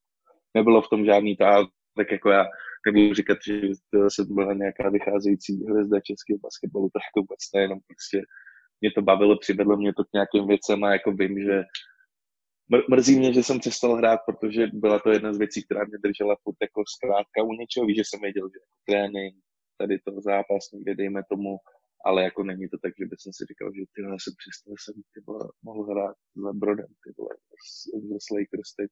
nebylo v tom žádný ta tak jako já nebudu říkat, že to jsem byla nějaká vycházející hvězda českého basketbalu, to jako vůbec ne, jenom prostě mě to bavilo, přivedlo mě to k nějakým věcem a jako vím, že mrzí mě, že jsem přestal hrát, protože byla to jedna z věcí, která mě držela furt jako zkrátka u něčeho, víš, že jsem věděl, že trénink, tady to zápas, někde dejme tomu, ale jako není to tak, že bych si říkal, že ty se přestal jsem ty vole, mohl hrát za Brodem, ty vole, z Lakers teď.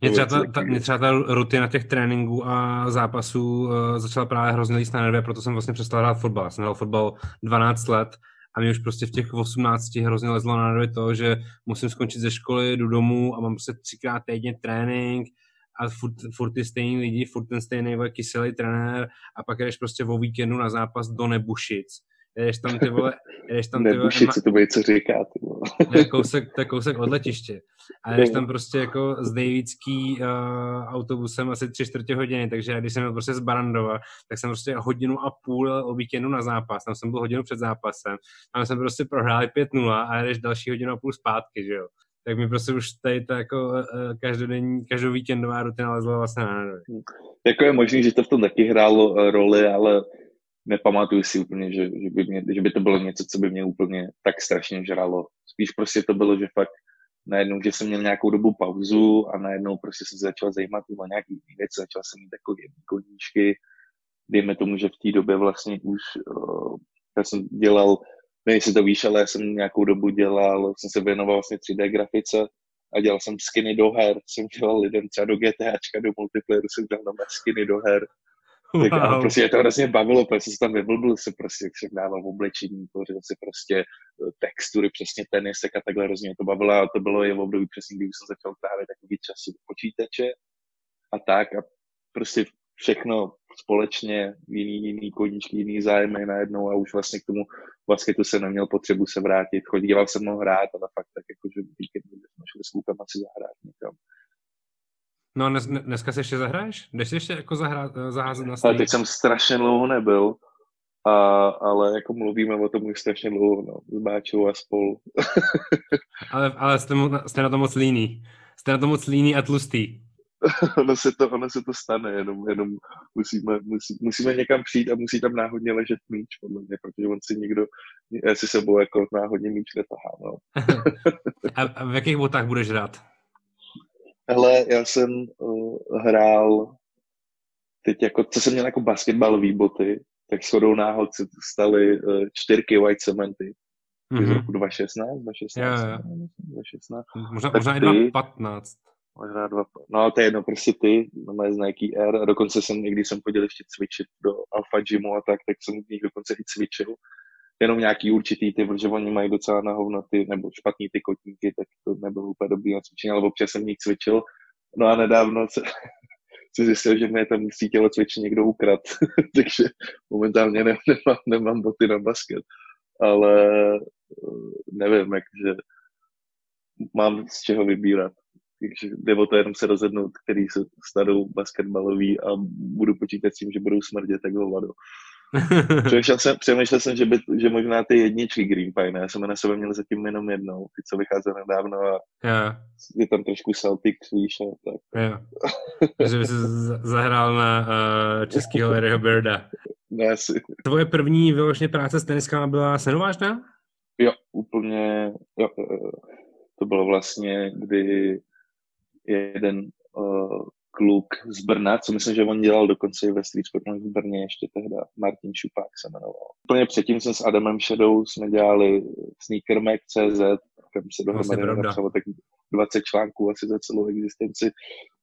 <laughs> mě, třeba ta, ta, mě třeba ta rutina těch tréninků a zápasů uh, začala právě hrozně líst na nervy, proto jsem vlastně přestal hrát fotbal. Jsem hrál fotbal 12 let a mě už prostě v těch 18 hrozně lezlo na nervy to, že musím skončit ze školy, jdu domů a mám prostě třikrát týdně trénink a furt, furt ty stejný lidi, furt ten stejný kyselý trenér a pak jdeš prostě o víkendu na zápas do Nebušic. Jdeš tam ty vole, jdeš tam ty vole, Nebušic, to bude co říká, ty vole. to je kousek, to je kousek od letiště. A jdeš tam prostě jako z Davidský uh, autobusem asi tři čtvrtě hodiny, takže když jsem byl prostě z Barandova, tak jsem prostě hodinu a půl o víkendu na zápas, tam jsem byl hodinu před zápasem, tam jsem prostě prohrál 5-0 a jdeš další hodinu a půl zpátky, že jo. Tak mi prostě už tady ta jako uh, každodenní, každou víkendová rutina lezla vlastně na nervy. Jako je možný, že to v tom taky hrálo uh, roli, ale nepamatuju si úplně, že, že, by mě, že by to bylo něco, co by mě úplně tak strašně žralo. Spíš prostě to bylo, že fakt najednou, že jsem měl nějakou dobu pauzu a najednou prostě jsem se začal zajímat o nějaký věci, začal jsem mít takové koníčky, dejme tomu, že v té době vlastně už, uh, já jsem dělal, nevím, jestli to víš, ale já jsem nějakou dobu dělal, jsem se věnoval vlastně 3D grafice a dělal jsem skiny do her, jsem dělal lidem třeba do GTAčka, do multiplayeru jsem dělal na skiny do her, Wow. Tak, a prostě je to hrozně bavilo, protože jsem tam vyblbil se prostě, jak jsem dával v oblečení, tvořil si prostě eh, textury, přesně tenisek a takhle hrozně to bavilo a to bylo i v období přesně, kdy jsem začal trávit takový čas do počítače a tak a prostě všechno společně, jiný, jiný koníčky, jiný zájmy najednou a už vlastně k tomu basketu jsem neměl potřebu se vrátit. Chodíval jsem mnou hrát, ale fakt tak jako, že víkend jsme šli s klukama si zahrát někam. No a dnes, dneska se ještě zahraješ? Jdeš si ještě jako zahrát, zaházet na Ale teď jsem strašně dlouho nebyl, a, ale jako mluvíme o tom už strašně dlouho, no, s Báčou a spolu. <laughs> ale ale jste, jste na to moc líný. Jste na to moc líný a tlustý. <laughs> ono, se to, ono se to stane, jenom, jenom musíme, musí, musíme někam přijít a musí tam náhodně ležet míč, podle mě, protože on si někdo si sebou jako náhodně míč netahá. No. <laughs> a, a v jakých botách budeš hrát? Hele, já jsem uh, hrál teď jako, co jsem měl jako basketbalový boty, tak shodou náhod se staly uh, čtyřky white cementy. Mm-hmm. Z roku 2016, 2016, yeah, yeah. 2016. Možná, možná i 2015. Možná dva, no to je jedno, prostě ty, no moje znaky R, a dokonce jsem někdy jsem chodil ještě cvičit do Alpha Gymu a tak, tak jsem v nich dokonce i cvičil jenom nějaký určitý ty, protože oni mají docela na hovno ty, nebo špatný ty kotníky, tak to nebylo úplně dobrý na cvičení, ale občas jsem nich cvičil. No a nedávno se, <laughs> se zjistil, že mě tam musí tělo cvičení někdo ukrad, <laughs> takže momentálně ne, nemám, nemám boty na basket, ale eh, nevím, jakže mám z čeho vybírat. Takže jde o to jenom se rozhodnout, který se stanou basketbalový a budu počítat s tím, že budou smrdět tak hovado. <laughs> přemýšlel, jsem, přemýšlel jsem, že, by, že možná ty jedničky Green Pine, já jsem na sebe měl zatím jenom jednou, ty, co vycházely nedávno a yeah. je tam trošku Celtic, víš, a tak. Yeah. že by se zahrál na uh, českýho Larryho Birda. Ne, asi. Tvoje první vyloženě práce s teniskama byla senovážná? Jo, úplně, jo, to bylo vlastně, kdy jeden uh, kluk z Brna, co myslím, že on dělal dokonce i ve Street Sport v Brně ještě tehda, Martin Šupák se jmenoval. Úplně předtím jsem s Adamem Shadow jsme dělali sneakermac.cz, kam se dohromady napsalo tak 20 článků asi za celou existenci.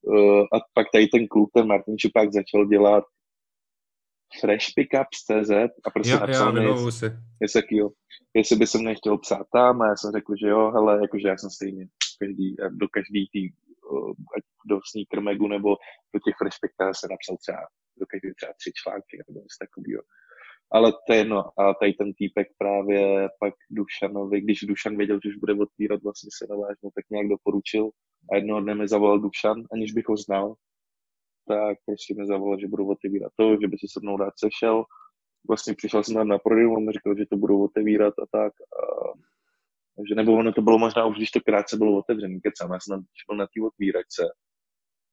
Uh, a pak tady ten kluk, ten Martin Šupák, začal dělat freshpickups.cz a prostě jo, napsal jo, mi, si. jestli, jo, jestli by jsem nechtěl psát tam a já jsem řekl, že jo, hele, jakože já jsem stejně každý, do každý tý, ať do Sneaker Magu nebo do těch Freshpecta se napsal třeba do každý třeba tři články nebo něco takového. Ale to je jedno. A tady ten týpek právě pak Dušanovi, když Dušan věděl, že už bude otvírat vlastně se navážno, tak nějak doporučil. A jednoho dne mi zavolal Dušan, aniž bych ho znal, tak prostě mi zavolal, že budu otevírat to, že by se se mnou rád sešel. Vlastně přišel jsem tam na prodej, on mi říkal, že to budou otevírat a tak. A takže nebo ono to bylo možná už, když to krátce bylo otevřené, kecám, já jsem byl na té otvíračce.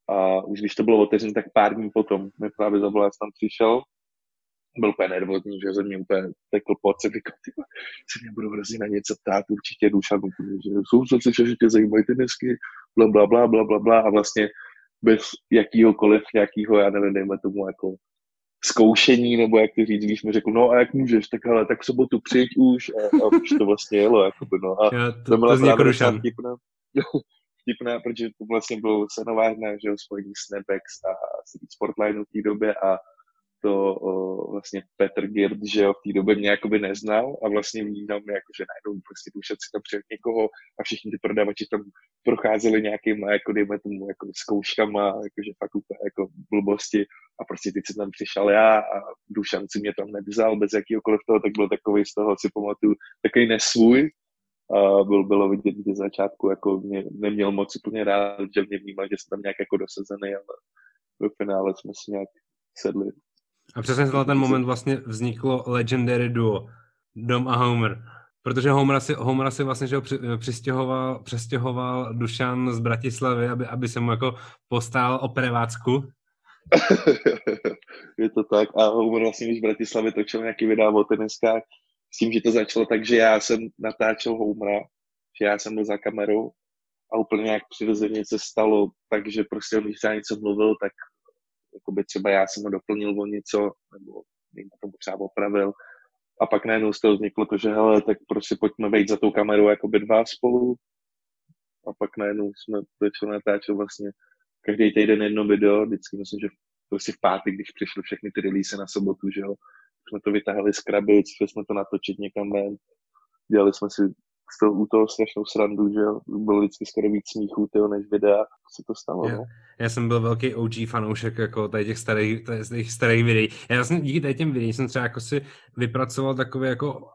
A už když to bylo otevřené, tak pár dní potom mi právě zavolal, jsem tam přišel, byl úplně nervózní, že ze mě úplně tekl se říkal, ty se mě budou hrozně na něco ptát, určitě duša, že jsou co slyšel, že tě zajímají ty desky, bla, bla, bla, bla, bla, bla, a vlastně bez jakýhokoliv nějakýho, já nevím, dejme tomu jako zkoušení, nebo jak to říct, když mi řekl, no a jak můžeš, tak hele, tak v sobotu přijď už a, a už to vlastně jelo, jakoby, no. A Já, to, to byla to právě vtipná, <laughs> vtipná, protože to vlastně bylo cenovárna, že jo, spojení s Nebex a Sportline v té době a to o, vlastně Petr Girt, že jo, v té době mě jakoby neznal a vlastně vnímal mě jako, že najednou prostě tu si tam přijel někoho a všichni ty prodavači tam procházeli nějakýma, jako dejme tomu, jako zkouškama, jakože fakt úplně jako blbosti a prostě teď jsem tam přišel já a Dušan si mě tam nevzal bez jakýhokoliv toho, tak byl takový z toho, si pamatuju, takový nesvůj, a byl, bylo vidět, že začátku jako mě neměl moc úplně rád, že mě vnímal, že jsem tam nějak jako dosazený, ale ve finále jsme si nějak sedli. A přesně tenhle ten moment vlastně vzniklo legendary duo Dom a Homer. Protože Homer si, Homer si vlastně že ho přistěhoval, přestěhoval Dušan z Bratislavy, aby, aby se mu jako postál o prevácku. <laughs> je to tak. A Homer vlastně už v Bratislavě točil nějaký videa o teniskách s tím, že to začalo tak, že já jsem natáčel Homera, že já jsem byl za kamerou a úplně jak přirozeně se stalo, takže prostě když něco mluvil, tak jakoby třeba já jsem ho doplnil o něco, nebo někdo to třeba opravil. A pak najednou z toho vzniklo to, že hele, tak prostě pojďme vejít za tou kamerou jakoby dva spolu. A pak najednou jsme začali natáčet vlastně každý týden jedno video, vždycky myslím, že prostě v pátek, když přišly všechny ty release na sobotu, že jo, jsme to vytáhli z krabic, jsme to natočit někam ven, dělali jsme si z toho, u toho strašnou srandu, že jo, bylo vždycky skoro víc smíchů, tyho, než videa, se to stalo, já, no. já jsem byl velký OG fanoušek jako tady těch starých, tady těch starých videí. Já vlastně díky tady těm videím jsem třeba jako si vypracoval takový jako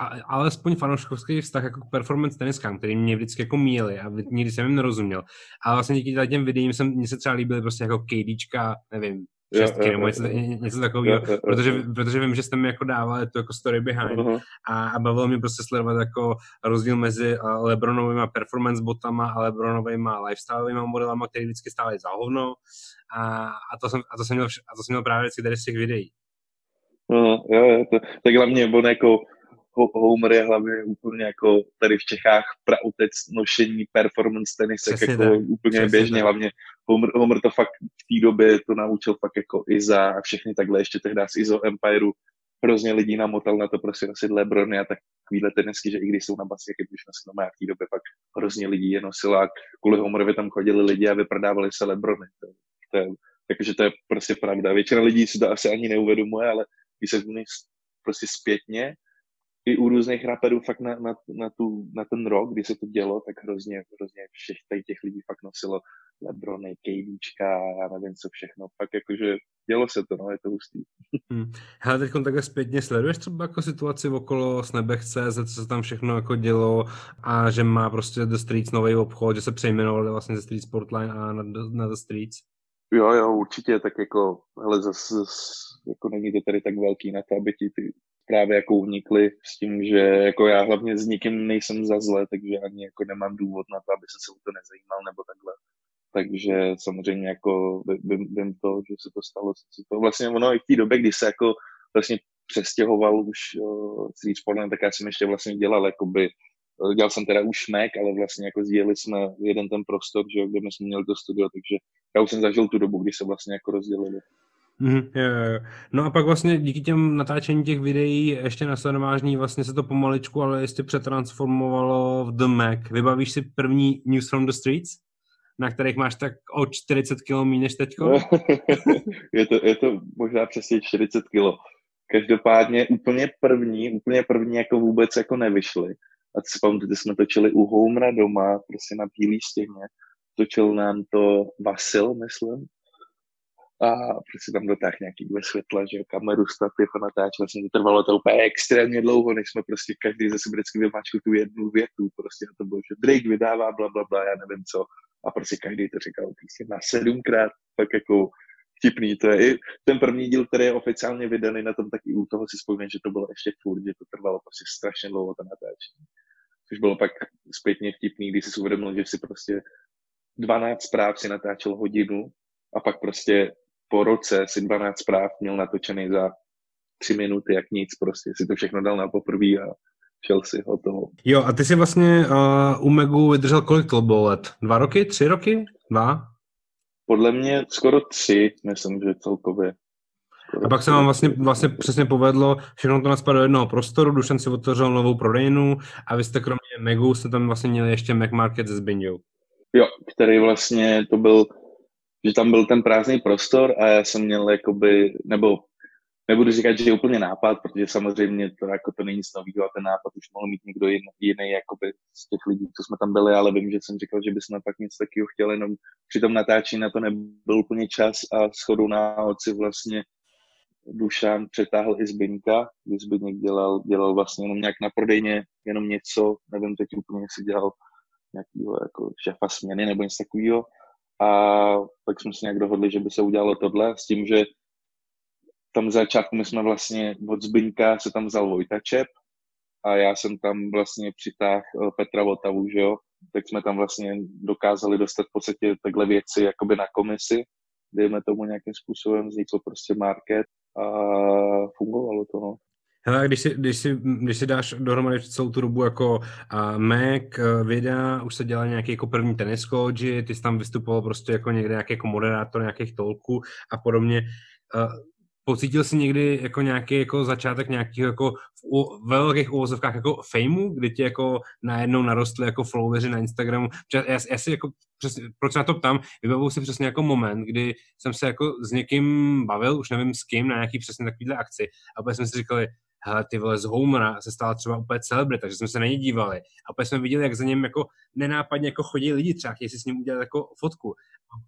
a, alespoň fanouškovský vztah jako k performance teniskám, který mě vždycky jako míjeli a nikdy jsem jim nerozuměl. A vlastně díky těm videím jsem, mně se třeba líbily prostě jako KDčka, nevím, šestky nebo něco, něco takového, protože, protože vím, že jste mi jako dávali to jako story behind uh-huh. a, a bavilo mě prostě sledovat jako rozdíl mezi Lebronovými performance botama a Lebronovými lifestyleovými modelama, které vždycky stály za hovno a, a, to jsem, a, to jsem měl, a to jsem měl právě vždycky tady z těch videí. Uh, jo, jo, to, tak hlavně on jako Homer je hlavně úplně jako tady v Čechách prautec nošení performance tenisek jako tak. úplně Přesně běžně, tak. hlavně Homer, Homer to fakt v té době to naučil fakt jako Iza a všechny takhle ještě tehdy z Izo Empireu hrozně lidí namotal na to prostě nosit Lebrony a takovýhle tenisky, že i když jsou na basket, když nosil má v té době pak hrozně lidí je nosila a kvůli Homerovi tam chodili lidi a vyprodávali se Lebrony. To, to je, takže to je prostě pravda. Většina lidí si to asi ani neuvědomuje, ale když se prostě zpětně, i u různých raperů fakt na, na, na, tu, na ten rok, kdy se to dělo, tak hrozně, hrozně všech tady těch lidí fakt nosilo Lebrony, KDčka, já nevím co všechno. Fakt jakože dělo se to, no, je to hustý. Hmm. Hele, teď takhle zpětně sleduješ třeba jako situaci okolo Snebech.cz, co se tam všechno jako dělo a že má prostě The Streets nový obchod, že se přejmenovali vlastně ze Street Sportline a na, na The Streets? Jo, jo, určitě, tak jako, hele, zase, jako není to tady tak velký na to, aby ti ty právě jako unikli s tím, že jako já hlavně s nikým nejsem za zle, takže ani jako nemám důvod na to, aby se o to nezajímal nebo takhle. Takže samozřejmě jako vím, to, že se to stalo. Se to vlastně ono i v té době, kdy se jako vlastně přestěhoval už uh, Street Sportland, tak já jsem ještě vlastně dělal jakoby dělal jsem teda už Mac, ale vlastně jako sdíleli jsme jeden ten prostor, že, kde jsme měli to studio, takže já už jsem zažil tu dobu, kdy se vlastně jako rozdělili. Mm, jo, jo. No a pak vlastně díky těm natáčení těch videí ještě na sledování vlastně se to pomaličku, ale jistě přetransformovalo v The Mac. Vybavíš si první News from the Streets? Na kterých máš tak o 40 kg méně než teďko? <laughs> je, to, je to možná přesně 40 kg. Každopádně úplně první, úplně první jako vůbec jako nevyšly. A si pamatuju, jsme točili u Homera doma, prostě na bílý stěně. Točil nám to Vasil, myslím a prostě tam dotáhl nějaký dvě světla, že kameru, stativ a natáčel jsem to trvalo to úplně extrémně dlouho, než jsme prostě každý zase vždycky vymáčkl tu jednu větu, prostě to bylo, že Drake vydává bla, bla, bla, já nevím co, a prostě každý to říkal prostě na sedmkrát, tak jako vtipný, to je i ten první díl, který je oficiálně vydaný na tom, taky u toho si vzpomínám, že to bylo ještě furt, že to trvalo prostě strašně dlouho to natáčení. Což bylo pak zpětně vtipný, když si uvědomil, že si prostě 12 zpráv si natáčel hodinu a pak prostě po roce si 12 zpráv měl natočený za tři minuty, jak nic, prostě si to všechno dal na poprvé a šel si hotovo. Jo, a ty si vlastně uh, u Megu vydržel kolik to bylo let? Dva roky? Tři roky? Dva? Podle mě skoro tři, myslím, že celkově. a pak se vám vlastně, vlastně přesně povedlo, všechno to naspadlo do jednoho prostoru, Dušan si otevřel novou prodejnu a vy jste kromě Megu jste tam vlastně měli ještě Mac Market se Zbinďou. Jo, který vlastně to byl že tam byl ten prázdný prostor a já jsem měl jakoby, nebo nebudu říkat, že je úplně nápad, protože samozřejmě to, jako to není nic nového a ten nápad už mohl mít někdo jiný, jiný jakoby z těch lidí, co jsme tam byli, ale vím, že jsem říkal, že bychom pak něco takového chtěli, jenom při tom natáčení na to nebyl úplně čas a shodou náhod si vlastně Dušan přetáhl i Zbyňka, kdy Zbyňek dělal, dělal vlastně jenom nějak na prodejně, jenom něco, nevím teď úplně, jestli dělal nějakýho jako šefa směny nebo něco takového. A pak jsme si nějak dohodli, že by se udělalo tohle s tím, že tam začátku my jsme vlastně od Zbyňka se tam vzal Vojta Čep a já jsem tam vlastně přitáhl eh, Petra Votavu, že jo, tak jsme tam vlastně dokázali dostat v podstatě takhle věci jakoby na komisi, dejme tomu nějakým způsobem, vznikl prostě market a fungovalo to, no. Hele, když si, když, si, když si dáš dohromady celou tu dobu jako uh, Mac, uh, videa, už se dělal nějaký jako první tenis coach, ty jsi tam vystupoval prostě jako někde nějaký jako moderátor nějakých tolků a podobně. Uh, pocítil jsi někdy jako nějaký jako začátek nějakého jako v u, velkých uvozovkách jako fameu, kdy ti jako najednou narostly jako followeri na Instagramu. Já, já, si jako přesně, proč na to ptám, vybavuju si přesně jako moment, kdy jsem se jako s někým bavil, už nevím s kým, na nějaký přesně takovýhle akci a opět jsme si říkali, hele, ty vole, z Homera se stala třeba úplně celebrita, takže jsme se na něj dívali. A opět jsme viděli, jak za něm jako nenápadně jako chodí lidi, třeba chtějí si s ním udělat jako fotku.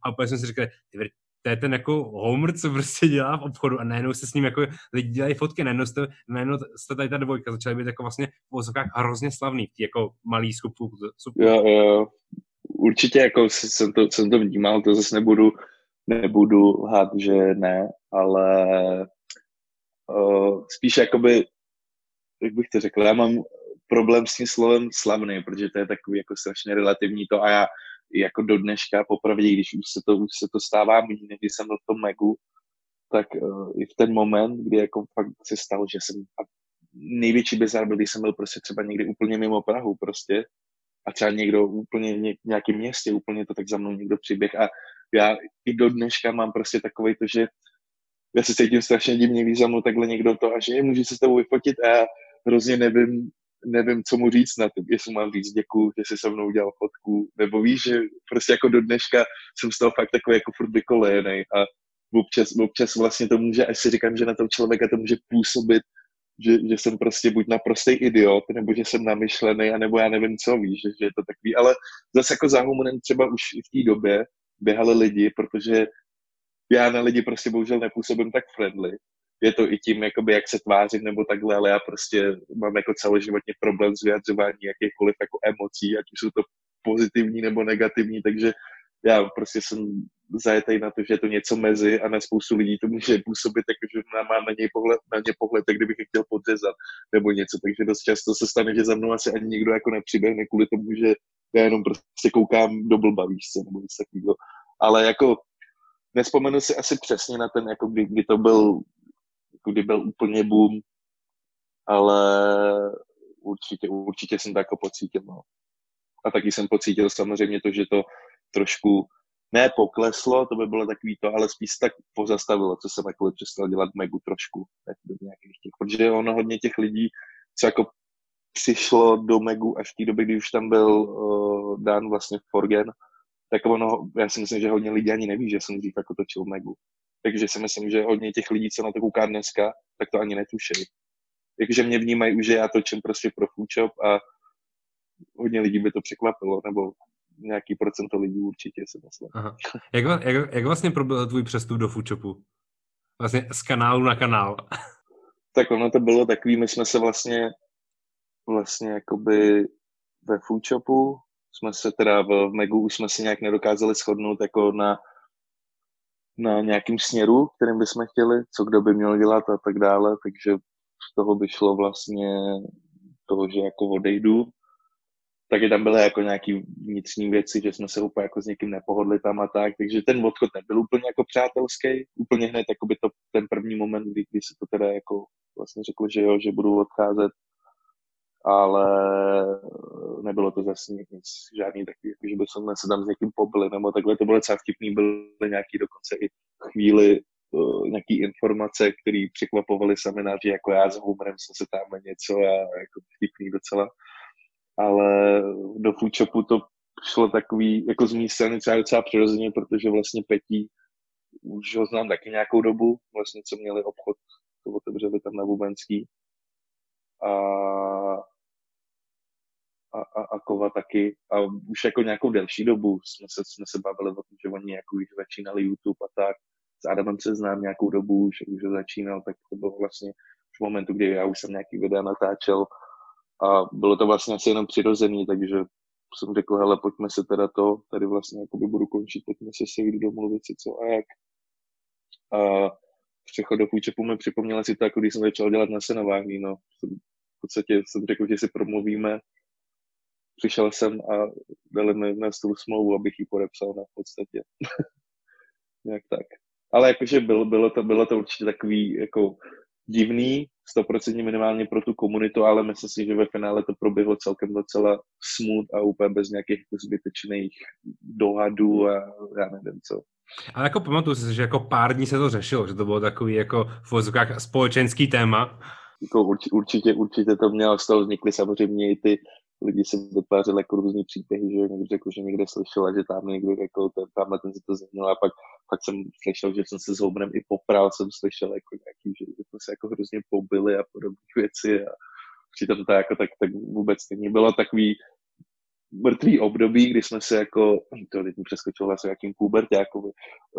A opět jsme si říkali, ty to je ten jako Homer, co prostě dělá v obchodu a najednou se s ním jako lidi dělají fotky, najednou jste, najednou jste tady ta dvojka začaly být jako vlastně v vozovkách hrozně slavný, v jako malý skupu. Jo, jo, určitě jako jsem to, jsem to vnímal, to zase nebudu, nebudu lhát, že ne, ale uh, spíš jakoby, jak bych to řekl, já mám problém s tím slovem slavný, protože to je takový jako strašně relativní to a já jako do dneška, popravdě, když už se to, už se to stává méně, než jsem v tom Megu, tak uh, i v ten moment, kdy jako fakt se stalo, že jsem největší bizar byl, když jsem byl prostě třeba někdy úplně mimo Prahu prostě a třeba někdo úplně ně, v nějakém městě, úplně to tak za mnou někdo přiběh a já i do dneška mám prostě takový to, že já se cítím strašně divně, když za mnou takhle někdo to a že může se s tebou vyfotit a já hrozně nevím, nevím, co mu říct na to, jestli mám říct děkuju, že jsi se mnou udělal fotku, nebo víš, že prostě jako do dneška jsem z toho fakt takový jako furt vykolejený a občas, občas vlastně to může, až si říkám, že na toho člověka to může působit, že, že jsem prostě buď naprostý idiot, nebo že jsem namyšlený, anebo já nevím co, víš, že, že je to takový, ale zase jako za humorem třeba už v té době běhali lidi, protože já na lidi prostě bohužel nepůsobím tak friendly, je to i tím, jakoby, jak se tvářím nebo takhle, ale já prostě mám jako celoživotně problém s vyjadřování jakýchkoliv jako emocí, ať už jsou to pozitivní nebo negativní, takže já prostě jsem zajetý na to, že je to něco mezi a na spoustu lidí to může působit, takže mám na něj pohled, na ně pohled, tak kdybych je chtěl podřezat nebo něco, takže dost často se stane, že za mnou asi ani nikdo jako nepřiběhne kvůli tomu, že já jenom prostě koukám do blba, víš co, nebo něco takového. Ale jako nespomenu si asi přesně na ten, jako kdy, kdy to byl kdy byl úplně boom, ale určitě, určitě jsem to jako pocítil. No. A taky jsem pocítil samozřejmě to, že to trošku ne pokleslo, to by bylo takový to, ale spíš tak pozastavilo, co jsem jako přestal dělat Megu trošku, nějakých těch, protože ono hodně těch lidí, co jako přišlo do Megu až v té době, kdy už tam byl uh, Dan vlastně Forgen, tak ono, já si myslím, že hodně lidí ani neví, že jsem dřív jako točil Megu. Takže si myslím, že hodně těch lidí, co na to kouká dneska, tak to ani netušejí. Takže mě vnímají už, že já točím prostě pro Foodshop a hodně lidí by to překvapilo, nebo nějaký procento lidí určitě si myslím. Aha. Jak, jak, jak vlastně proběhl tvůj přestup do Foodshopu? Vlastně z kanálu na kanál. tak ono to bylo takový, my jsme se vlastně vlastně jakoby ve Foodshopu jsme se teda v, Megu už jsme se nějak nedokázali shodnout jako na na nějakým směru, kterým bychom chtěli, co kdo by měl dělat a tak dále, takže z toho by šlo vlastně to, že jako odejdu. Taky tam byly jako nějaký vnitřní věci, že jsme se úplně jako s někým nepohodli tam a tak, takže ten odchod nebyl úplně jako přátelský, úplně hned jako by to ten první moment, kdy, kdy se to teda jako vlastně řekl, že jo, že budu odcházet, ale nebylo to zase nic, žádný takový, jako, že by jsme se tam s někým pobili, nebo takhle to bylo docela vtipný, byly nějaký dokonce i chvíli uh, nějaký informace, které překvapovaly semináři, jako já s Homerem jsme se tam něco a jako vtipný docela. Ale do Foodshopu to šlo takový, jako z mý strany třeba docela přirozeně, protože vlastně Petí už ho znám taky nějakou dobu, vlastně co měli obchod to otevřeli tam na Bubenský. A, a, a, a Kova taky. A už jako nějakou delší dobu jsme se, jsme se bavili o tom, že oni jako už začínali YouTube a tak. S Adamem se znám nějakou dobu, už, už začínal, tak to bylo vlastně v momentu, kdy já už jsem nějaký videa natáčel a bylo to vlastně asi jenom přirozený, takže jsem řekl, hele, pojďme se teda to, tady vlastně jakoby budu končit, pojďme se sejít domluvit si co a jak. A přechod do Fůčepu mi připomněla si to, jako když jsem začal dělat na senování, no. V podstatě jsem řekl, že si promluvíme, přišel jsem a dali mi na stůl smlouvu, abych ji podepsal na podstatě. <laughs> Jak tak. Ale jakože bylo, bylo, to, bylo to určitě takový jako divný, 100% minimálně pro tu komunitu, ale myslím si, že ve finále to proběhlo celkem docela smooth a úplně bez nějakých zbytečných dohadů a já nevím co. Ale jako pamatuju si, že jako pár dní se to řešilo, že to bylo takový jako v vozovkách společenský téma. Jako určitě, určitě to mělo, z toho vznikly samozřejmě i ty lidi se vytvářeli jako různý příběhy, že někdo řekl, že někde slyšel a že tam někdo řekl, ten, tamhle ten si to změnil a pak, pak jsem slyšel, že jsem se s Homerem i popral, jsem slyšel jako nějaký, že, jsme se jako hrozně pobili a podobné <laughs> věci a přitom to jako tak, tak vůbec není. Bylo takový mrtvý období, kdy jsme se jako, to teď mi přeskočilo vlastně jakým pubertákovi,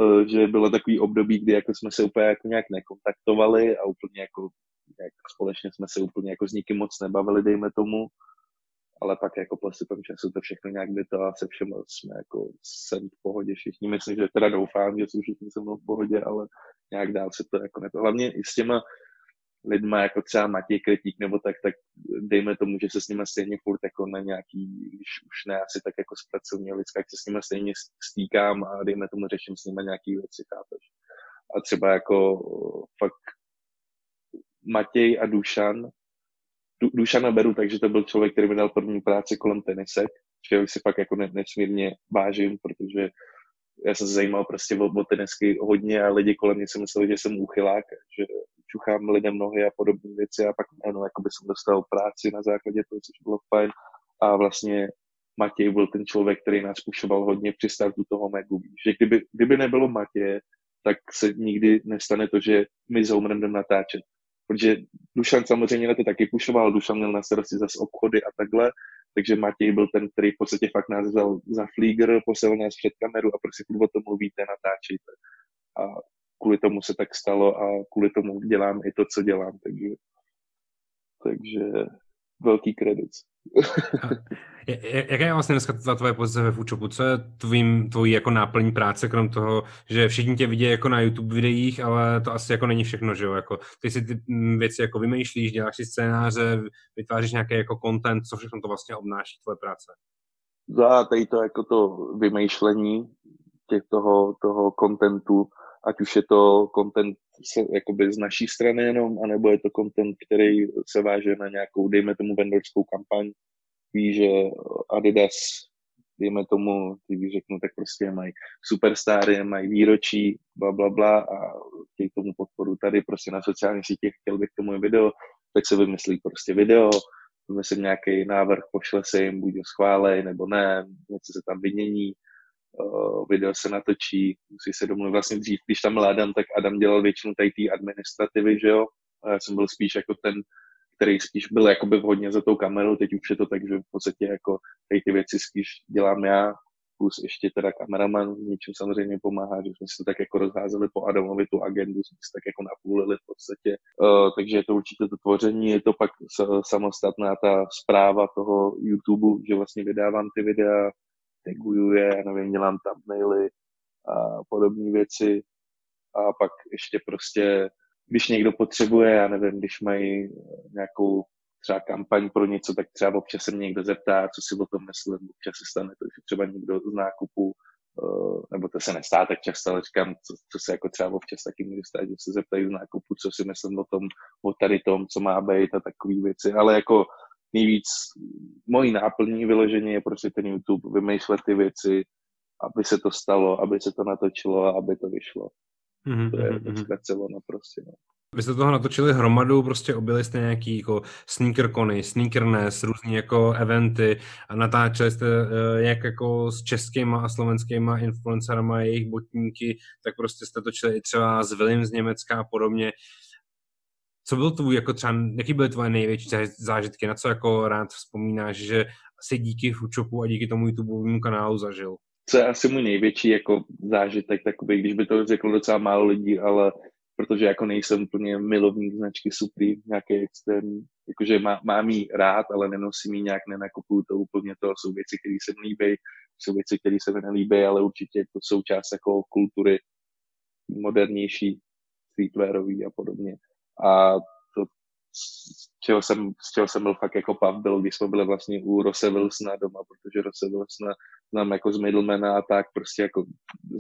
eh, že bylo takový období, kdy jako jsme se úplně jako nějak nekontaktovali a úplně jako jak společně jsme se úplně jako s nikým moc nebavili, dejme tomu ale pak jako postupem času to všechno nějak by to a se všem jsme jako jsem v pohodě všichni. Myslím, že teda doufám, že jsou všichni se mnou v pohodě, ale nějak dál se to jako neto. Hlavně i s těma lidma, jako třeba Matěj Kretík, nebo tak, tak dejme tomu, že se s nimi stejně furt jako na nějaký, když už ne asi tak jako z pracovního lidska, jak se s nimi stejně stýkám a dejme tomu řeším s nimi nějaký věci, chápeš. A třeba jako fakt Matěj a Dušan, Dušana beru, takže to byl člověk, který mi dal první práci kolem tenisek, čeho si pak jako nesmírně vážím, protože já jsem se zajímal prostě o, o tenisky hodně a lidi kolem mě si mysleli, že jsem úchylák, že čuchám lidem nohy a podobné věci a pak ano, by jsem dostal práci na základě toho, což bylo fajn. A vlastně Matěj byl ten člověk, který nás pušoval hodně při startu toho Megu. Že kdyby, kdyby nebylo Matěje, tak se nikdy nestane to, že my s Homerem jdeme natáčet protože Dušan samozřejmě na to taky pušoval, Dušan měl na starosti zase obchody a takhle, takže Matěj byl ten, který v podstatě fakt nás vzal za flíger, posil nás před kameru a prostě o tom mluvíte, natáčejte. A kvůli tomu se tak stalo a kvůli tomu dělám i to, co dělám, takže, takže velký kredit. <laughs> Jaká je vlastně dneska ta tvoje pozice ve Foodshopu? Co je tvým, tvojí jako náplní práce, krom toho, že všichni tě vidí jako na YouTube videích, ale to asi jako není všechno, že jo? Jako, ty si ty věci jako vymýšlíš, děláš si scénáře, vytváříš nějaký jako content, co všechno to vlastně obnáší tvoje práce? Za tady to jako to vymýšlení těch toho, toho contentu, ať už je to content jakoby z naší strany jenom, anebo je to content, který se váže na nějakou, dejme tomu, vendorskou kampaň, ví, že Adidas, dejme tomu, když řeknu, tak prostě mají superstáry, mají výročí, bla, bla, bla a chtějí tomu podporu tady prostě na sociálních sítích, chtěl bych tomu video, tak se vymyslí prostě video, vymyslím nějaký návrh, pošle se jim, buď ho schválej, nebo ne, něco se tam vymění, uh, video se natočí, musí se domluvit vlastně dřív, když tam byl tak Adam dělal většinu tady té administrativy, že jo, a já jsem byl spíš jako ten který spíš byl jakoby vhodně za tou kamerou, teď už je to tak, že v podstatě jako tady ty věci spíš dělám já, plus ještě teda kameraman, něčím samozřejmě pomáhá, že jsme si to tak jako rozházeli po Adamovi tu agendu, jsme si tak jako napůlili v podstatě. Uh, takže je to určitě to tvoření, je to pak samostatná ta zpráva toho YouTube, že vlastně vydávám ty videa, taguju je, nevím, dělám thumbnaily a podobné věci. A pak ještě prostě když někdo potřebuje, já nevím, když mají eh, nějakou třeba kampaň pro něco, tak třeba občas se mě někdo zeptá, co si o tom myslím, občas se stane to, že třeba někdo z nákupu, uh, nebo to se nestá tak často, ale říkám, co, co se jako třeba občas taky může stát, že se zeptají z nákupu, co si myslím o tom, o tady tom, co má být a takové věci, ale jako nejvíc mojí náplní vyložení je prostě ten YouTube, vymýšlet ty věci, aby se to stalo, aby se to natočilo a aby to vyšlo. Mm-hmm. To je mm-hmm. ono prostě. No. Vy jste toho natočili hromadu, prostě objeli jste nějaký jako sneakerkony, sneakerness, různý jako eventy a natáčeli jste uh, jak jako s českýma a slovenskýma influencerama jejich botníky, tak prostě jste točili i třeba s William z Německa a podobně. Co byl tvůj, jako třeba, jaký byly tvoje největší zážitky, na co jako rád vzpomínáš, že si díky Foodshopu a díky tomu YouTubeovému kanálu zažil? Co je asi můj největší jako zážitek, takový, když by to řeklo docela málo lidí, ale protože jako nejsem úplně milovník značky Supreme, nějaké externí, jakože má, mám jí rád, ale nenosím jí nějak, nenakupuju to úplně, to jsou věci, které se mi líbí, jsou věci, které se mi nelíbí, ale určitě to součást jako kultury modernější, streetwearový a podobně. A to, z čeho jsem, z čeho jsem byl fakt jako pav, byl, když jsme byli vlastně u Rose Wilsona doma, protože Rose Wilsona znám jako z middlemana a tak, prostě jako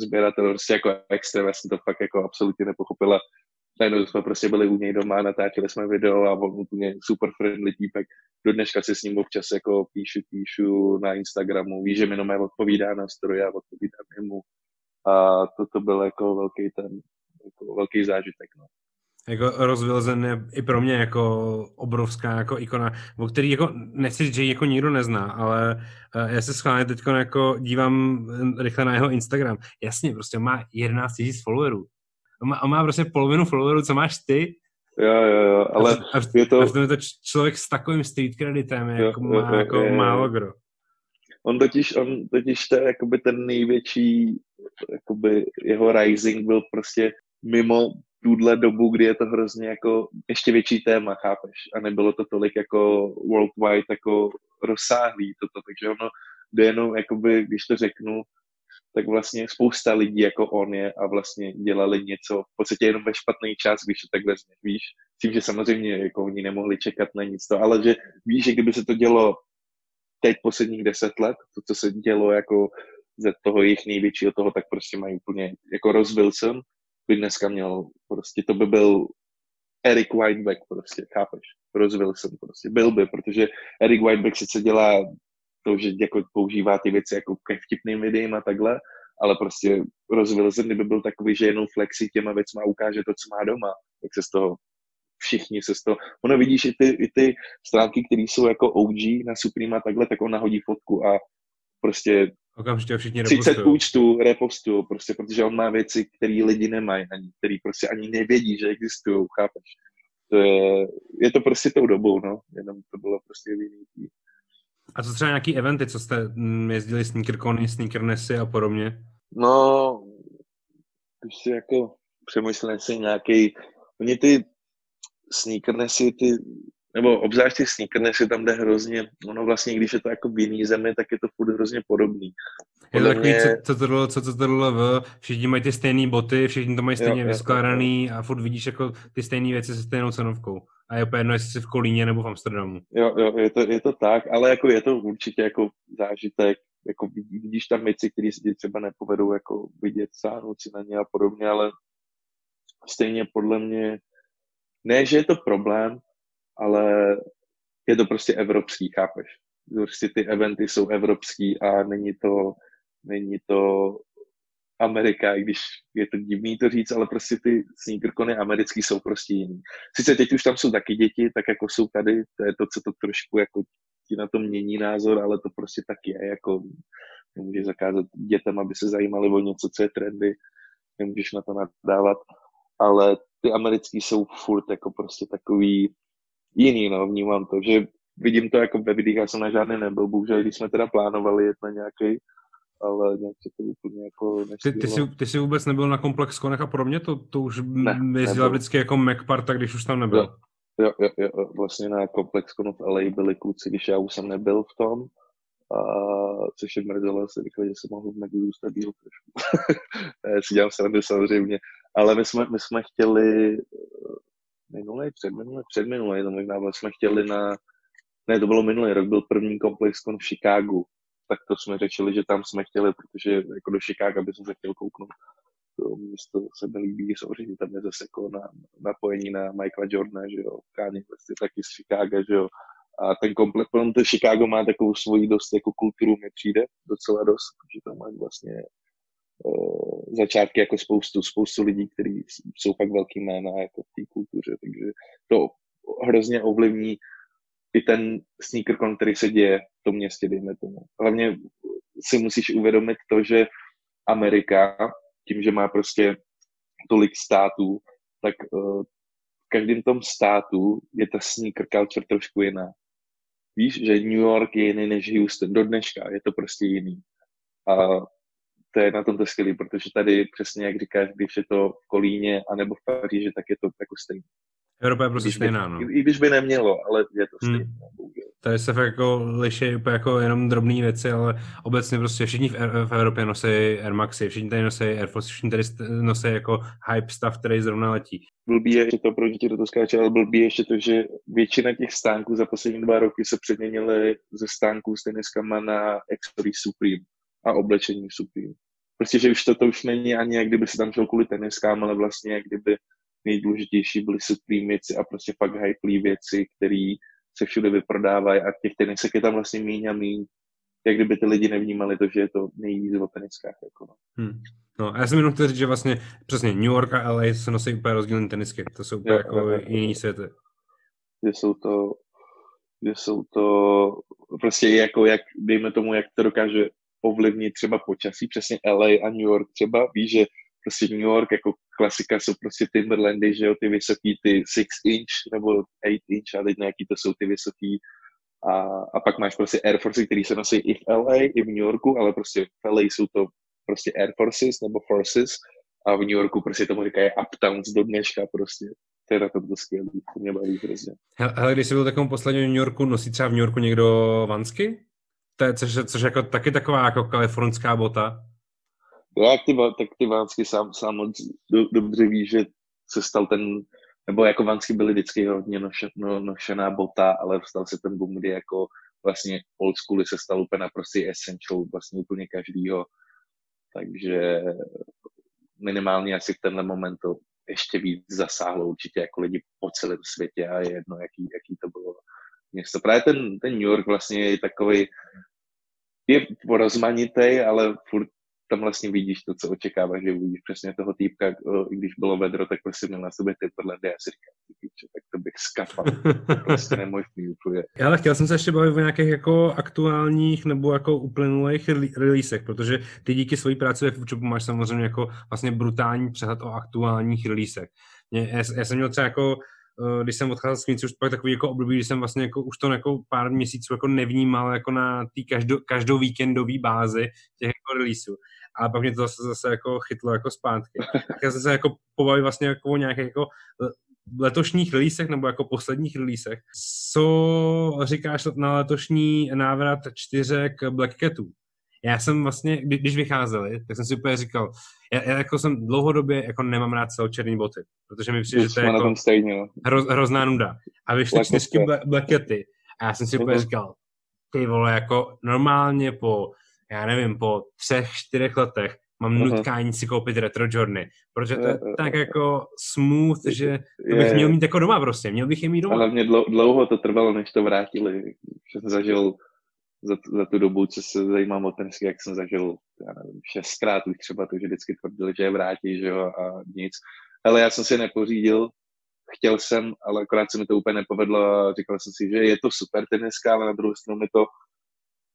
sběratel, prostě jako extra, já jsem to fakt jako absolutně nepochopila. Najednou jsme prostě byli u něj doma, natáčeli jsme video a on úplně super friendly týpek. Do dneška si s ním občas jako píšu, píšu na Instagramu, ví, že mi jenom odpovídá na stroje a odpovídám jemu. A to, to byl jako velký ten, jako velký zážitek, no jako rozvilzen je i pro mě jako obrovská jako ikona, o který jako nechci říct, že ji jako nikdo nezná, ale uh, já se schválně teď jako dívám rychle na jeho Instagram. Jasně, prostě má 11 000 followerů. On má, on má prostě polovinu followerů, co máš ty. Jo, jo, jo, ale a, je to... A je to člověk s takovým street kreditem, jo, jako má jo, jako jo, jo. málo kdo. On totiž, on totiž to, jakoby ten největší, jakoby jeho rising byl prostě mimo tuhle dobu, kdy je to hrozně jako ještě větší téma, chápeš? A nebylo to tolik jako worldwide jako rozsáhlý toto, takže ono jde jenom, jakoby, když to řeknu, tak vlastně spousta lidí jako on je a vlastně dělali něco v podstatě jenom ve špatný čas, když to tak vezmeš, víš? Tím, že samozřejmě jako oni nemohli čekat na nic to, ale že víš, že kdyby se to dělo teď posledních deset let, to, co se dělo jako ze toho jejich největšího toho, tak prostě mají úplně jako Ross Wilson, by dneska měl, prostě to by byl Eric Whiteback prostě, chápeš? Rozvil jsem prostě, byl by, protože Eric Whiteback sice dělá to, že jako používá ty věci jako ke vtipným videím a takhle, ale prostě rozvil jsem, kdyby byl takový, že jenom flexi těma věcma ukáže to, co má doma, tak se z toho všichni se z toho, ono vidíš i ty, i ty stránky, které jsou jako OG na Supreme a takhle, tak on nahodí fotku a prostě Okamžitě všichni 30 účtů repostují, prostě, protože on má věci, které lidi nemají, ani, které prostě ani nevědí, že existují, chápeš? To je, je to prostě tou dobou, no, jenom to bylo prostě jiný. A co třeba nějaký eventy, co jste mm, jezdili sneakercony, sneakernessy a podobně? No, když si jako přemýšlím si nějaký, oni ty sneakernessy, ty nebo obzvlášť ty sneakernessy tam jde hrozně, ono vlastně, když je to jako v jiný zemi, tak je to furt hrozně podobný. Je to takový, mě... co, co, to, co, co to v, všichni mají ty stejné boty, všichni to mají stejně vyskládaný a furt vidíš jako ty stejné věci se stejnou cenovkou. A je úplně jedno, jestli jsi v Kolíně nebo v Amsterdamu. Jo, jo, je to, je to tak, ale jako je to určitě jako zážitek, jako vidíš tam věci, které se ti třeba nepovedou jako vidět, sáhnout si na ně a podobně, ale stejně podle mě, ne, že je to problém, ale je to prostě evropský, chápeš? Prostě ty eventy jsou evropský a není to, není to Amerika, i když je to divný to říct, ale prostě ty sneakerkony americký jsou prostě jiný. Sice teď už tam jsou taky děti, tak jako jsou tady, to je to, co to trošku jako ti na to mění názor, ale to prostě tak je, jako nemůžeš zakázat dětem, aby se zajímali o něco, co je trendy, nemůžeš na to nadávat, ale ty americký jsou furt jako prostě takový jiný, no, vnímám to, že vidím to jako ve videích, já jsem na žádný nebyl, bohužel, když jsme teda plánovali jet na nějaký, ale nějak se to úplně jako ty, ty, jsi, ty jsi vůbec nebyl na Komplex Konech a podobně? To, to už ne, jezdila vždycky jako Mac Parta, když už tam nebyl. Jo, jo, jo, jo, vlastně na Komplex Konech v LA byli kluci, když já už jsem nebyl v tom, a což je mrzelo, se říkal, že jsem mohl v Macu zůstat díl trošku. <laughs> já si dělám srandu samozřejmě, ale my jsme, my jsme chtěli minulý, předminulý, předminulý, to možná jsme vlastně chtěli na, ne, to bylo minulý rok, byl první komplexkon v Chicagu, tak to jsme řešili, že tam jsme chtěli, protože jako do Chicago by se chtěl kouknout. To město se mi líbí, samozřejmě tam je zase jako na, napojení na Michaela Jordana, že jo, Kanye vlastně taky z Chicago, že jo, a ten komplet, to Chicago má takovou svoji dost jako kulturu, mi přijde docela dost, že tam mají vlastně začátky jako spoustu, spoustu lidí, kteří jsou pak velký jména jako v té kultuře, takže to hrozně ovlivní i ten sneakercon, který se děje v tom městě, dejme tomu. Hlavně si musíš uvědomit to, že Amerika, tím, že má prostě tolik států, tak uh, v každém tom státu je ta sneaker culture trošku jiná. Víš, že New York je jiný než Houston do dneška, je to prostě jiný. A to je na tom to skvělé, protože tady přesně jak říkáš, když je to v Kolíně anebo v Paříži, tak je to jako stejné. Evropa je prostě Když by, stejná, no. I, I když by nemělo, ale je to Hmm. stejné. bohužel. Tady se fakt jako liší úplně jako jenom drobné věci, ale obecně prostě všichni v, v Evropě nosí Air Maxy, všichni tady nosí Air Force, všichni tady nosí jako hype stav, který zrovna letí. Blbý je, že to pro ti do toho skáče, ale blbý je ještě to, že většina těch stánků za poslední dva roky se přeměnily ze stánků s teniskama na accessory Supreme a oblečení Supreme. Prostě, že už to, to už není ani jak kdyby se tam šel kvůli teniskám, ale vlastně jak kdyby nejdůležitější byly Supreme věci a prostě fakt hype věci, které se všude vyprodávají a těch tenisek je tam vlastně míň a míň. Jak kdyby ty lidi nevnímali to, že je to nejvíc o teniskách. Jako no. Hmm. No a já jsem jenom chtěl říct, že vlastně přesně New York a LA se nosí úplně rozdílné tenisky, to jsou úplně Jo, jako jo, jo. jiný světy. že jsou to, že jsou to prostě jako jak, dejme tomu, jak to dokáže ovlivnit třeba počasí, přesně LA a New York třeba, víš, že prostě New York jako klasika jsou prostě Timberlandy, že jo, ty vysoký, ty 6 inch nebo 8 inch a teď nějaký to jsou ty vysoký a, a pak máš prostě Air Force, který se nosí i v LA, i v New Yorku, ale prostě v LA jsou to prostě Air Forces nebo Forces a v New Yorku prostě tomu říkají Uptowns do dneška prostě. To je na tom to skvělý, to mě baví hrozně. Hele, když jsi byl takovou poslední v New Yorku, nosí třeba v New Yorku někdo vansky? To je, což, což jako taky taková jako kalifornská bota. Jak ty, tak ty Vánsky sám, sám moc do, dobře ví, že se stal ten, nebo jako Vánsky byly vždycky hodně noše, no, nošená bota, ale stal se ten boom, kdy jako vlastně old schooly se stal úplně naprostý essential vlastně úplně každýho. Takže minimálně asi v tenhle moment to ještě víc zasáhlo určitě jako lidi po celém světě a je jedno, jaký, jaký to bylo město. Právě ten, ten New York vlastně je takový, je rozmanitý, ale furt tam vlastně vidíš to, co očekáváš, že uvidíš přesně toho týpka, když bylo vedro, tak prostě měl na sobě Timberlandy a já si říkám, ty piče, tak to bych je <laughs> prostě nemožný úplně. Ale chtěl jsem se ještě bavit o nějakých jako aktuálních nebo jako uplynulých rele- releasech, protože ty díky své práci ve Futurepu máš samozřejmě jako vlastně brutální přehled o aktuálních releasech. Mě, já, já, jsem měl třeba jako když jsem odcházel z knihy, už pak takový jako období, kdy jsem vlastně jako už to jako pár měsíců jako nevnímal jako na té každo, každou víkendový bázi těch jako releaseů. A pak mě to zase, zase jako chytlo jako zpátky. Tak já jsem se jako pobavil vlastně jako o nějakých jako letošních releasech nebo jako posledních releasech. Co říkáš na letošní návrat čtyřek Black Catů? Já jsem vlastně, kdy, když vycházeli, tak jsem si úplně říkal, já, já jako jsem dlouhodobě jako nemám rád celočerný boty, protože mi přijde, že to je jako stejně, no. hroz, hrozná nuda. A vyšly čtyřky Cat. Black, Black Caty. A já jsem si úplně říkal, ty vole, jako normálně po, já nevím, po třech, čtyřech letech mám Mhm. nutkání si koupit retro Jorny, protože to je Jo, jo, tak jo. jako smooth, že to bych Je- měl mít jako doma prostě, měl bych je mít doma. hlavně dlou- dlouho to trvalo, než to vrátili. Že jsem zažil za, za tu dobu, co se zajímám o tenisky, jak jsem zažil, já nevím, šestkrát už třeba to, že vždycky tvrdili, že je vrátí, že jo, a nic. Ale já jsem si nepořídil, chtěl jsem, ale akorát se mi to úplně nepovedlo a říkal jsem si, že je to super teniska, ale na druhou stranu mi to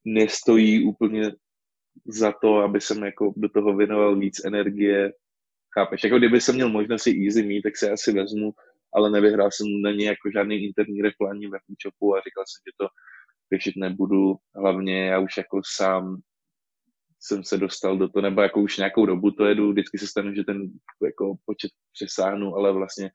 nestojí úplně za to, aby jsem jako do toho věnoval víc energie. Chápeš? Jako kdyby jsem měl možnost si easy mít, tak se asi vezmu, ale nevyhrál jsem na ně jako žádný interní rep ani ve Foodshopu a říkal jsem, že to řešit nebudu. Hlavně já už jako sám jsem se dostal do toho, nebo jako už nějakou dobu to jedu, vždycky se stane, že ten jako počet přesáhnu, ale vlastně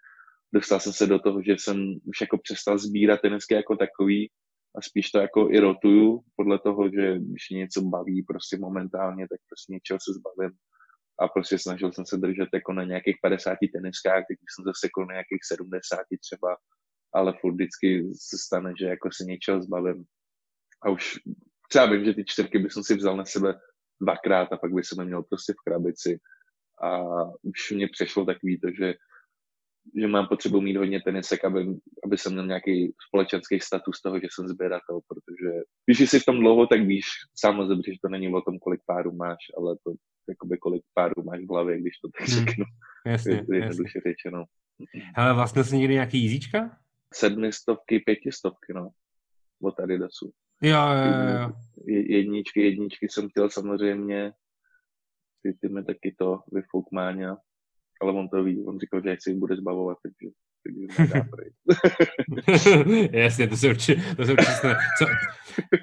dostal jsem se do toho, že jsem už jako přestal sbírat tenisky jako takový a spíš to jako i rotuju podle toho, že když mě něco baví prostě momentálně, tak prostě něčeho se zbavím a prostě snažil jsem se držet jako na nějakých 50 teniskách, teď jsem zase jako na nějakých 70 třeba, ale furt vždycky se stane, že jako se něčeho zbavím. A už třeba vím, že ty čtyřky bych si vzal na sebe dvakrát a pak bych jsem je měl prostě v krabici. A už mě přešlo takový to, že, že mám potřebu mít hodně tenisek, aby, aby jsem měl nějaký společenský status toho, že jsem sběratel, protože když jsi v tom dlouho, tak víš samozřejmě, že to není o tom, kolik párů máš, ale to jakoby kolik párů máš v hlavě, když to tak Hmm. řeknu. Jasně, Je- jasně. jednoduše řečeno. Ale vlastně jsi někdy nějaký jízíčka? Sedmistovky, pětistovky, no. Od Adidasu. Jo, jo, jo, jo. Je- Jedničky, jedničky jsem chtěl samozřejmě. Ty, ty mi taky to vyfouk Máňa. Ale on to ví, on říkal, že jak se jich bude zbavovat, takže, takže nedá. <laughs> Jasně, to se určitě, to se určitě stane. Co,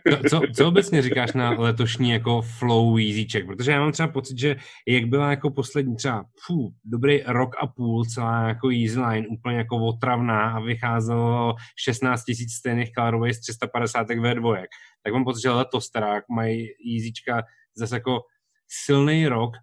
co, co, co obecně říkáš na letošní jako flow Easyček? Protože já mám třeba pocit, že jak byla jako poslední třeba fů, dobrý rok a půl celá jako Easyline úplně jako otravná a vycházelo 16 000 stejných z 350 ve dvojek, tak mám pocit, že letos teda mají Easyčka zase jako silný rok,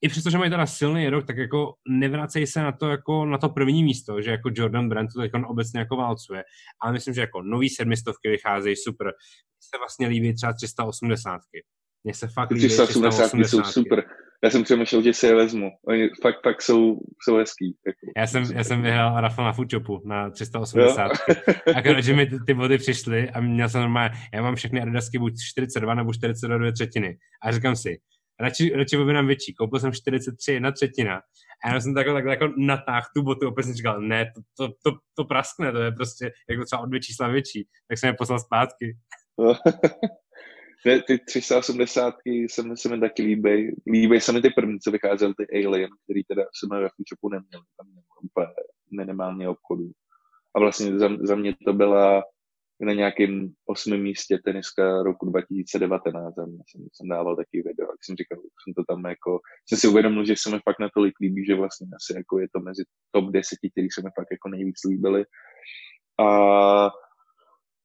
i přesto, že mají teda silný rok, tak jako nevracejí se na to jako na to první místo, že jako Jordan Brand to teď obecně jako válcuje. Ale myslím, že jako nový sedmistovky vycházejí super. Mně se vlastně líbí třeba 380. Mně se fakt líbí 380 jsou super. Já jsem přemýšlel, že si je vezmu. Oni fakt, fakt jsou, jsou hezký. Jako. Já jsem, já jsem vyhrál Rafa na Foodshopu na 380. Akorát, že mi ty, ty body přišly a měl jsem normálně, já mám všechny Adidasky buď 42 nebo 42 třetiny. A říkám si, radši, radši objednám větší. Koupil jsem 43, jedna třetina. A já jsem takhle, takhle jako natáhl tu botu, opět jsem říkal, ne, to, to, to, to praskne, to je prostě jako třeba o dvě čísla větší. Tak jsem je poslal zpátky. <laughs> ne, ty 380 se mi, se mi taky líbí. Líbí se mi ty první, co vycházely, ty Alien, který teda jsme ve Foodshopu neměli. Tam úplně minimálně obchodu. A vlastně za, za mě to byla na nějakém osmém místě teniska roku 2019 a jsem, jsem dával taky video, jak jsem říkal, jsem to tam jako, jsem si uvědomil, že se mi fakt natolik líbí, že vlastně asi jako je to mezi top 10, který se mi fakt jako nejvíc líbily. A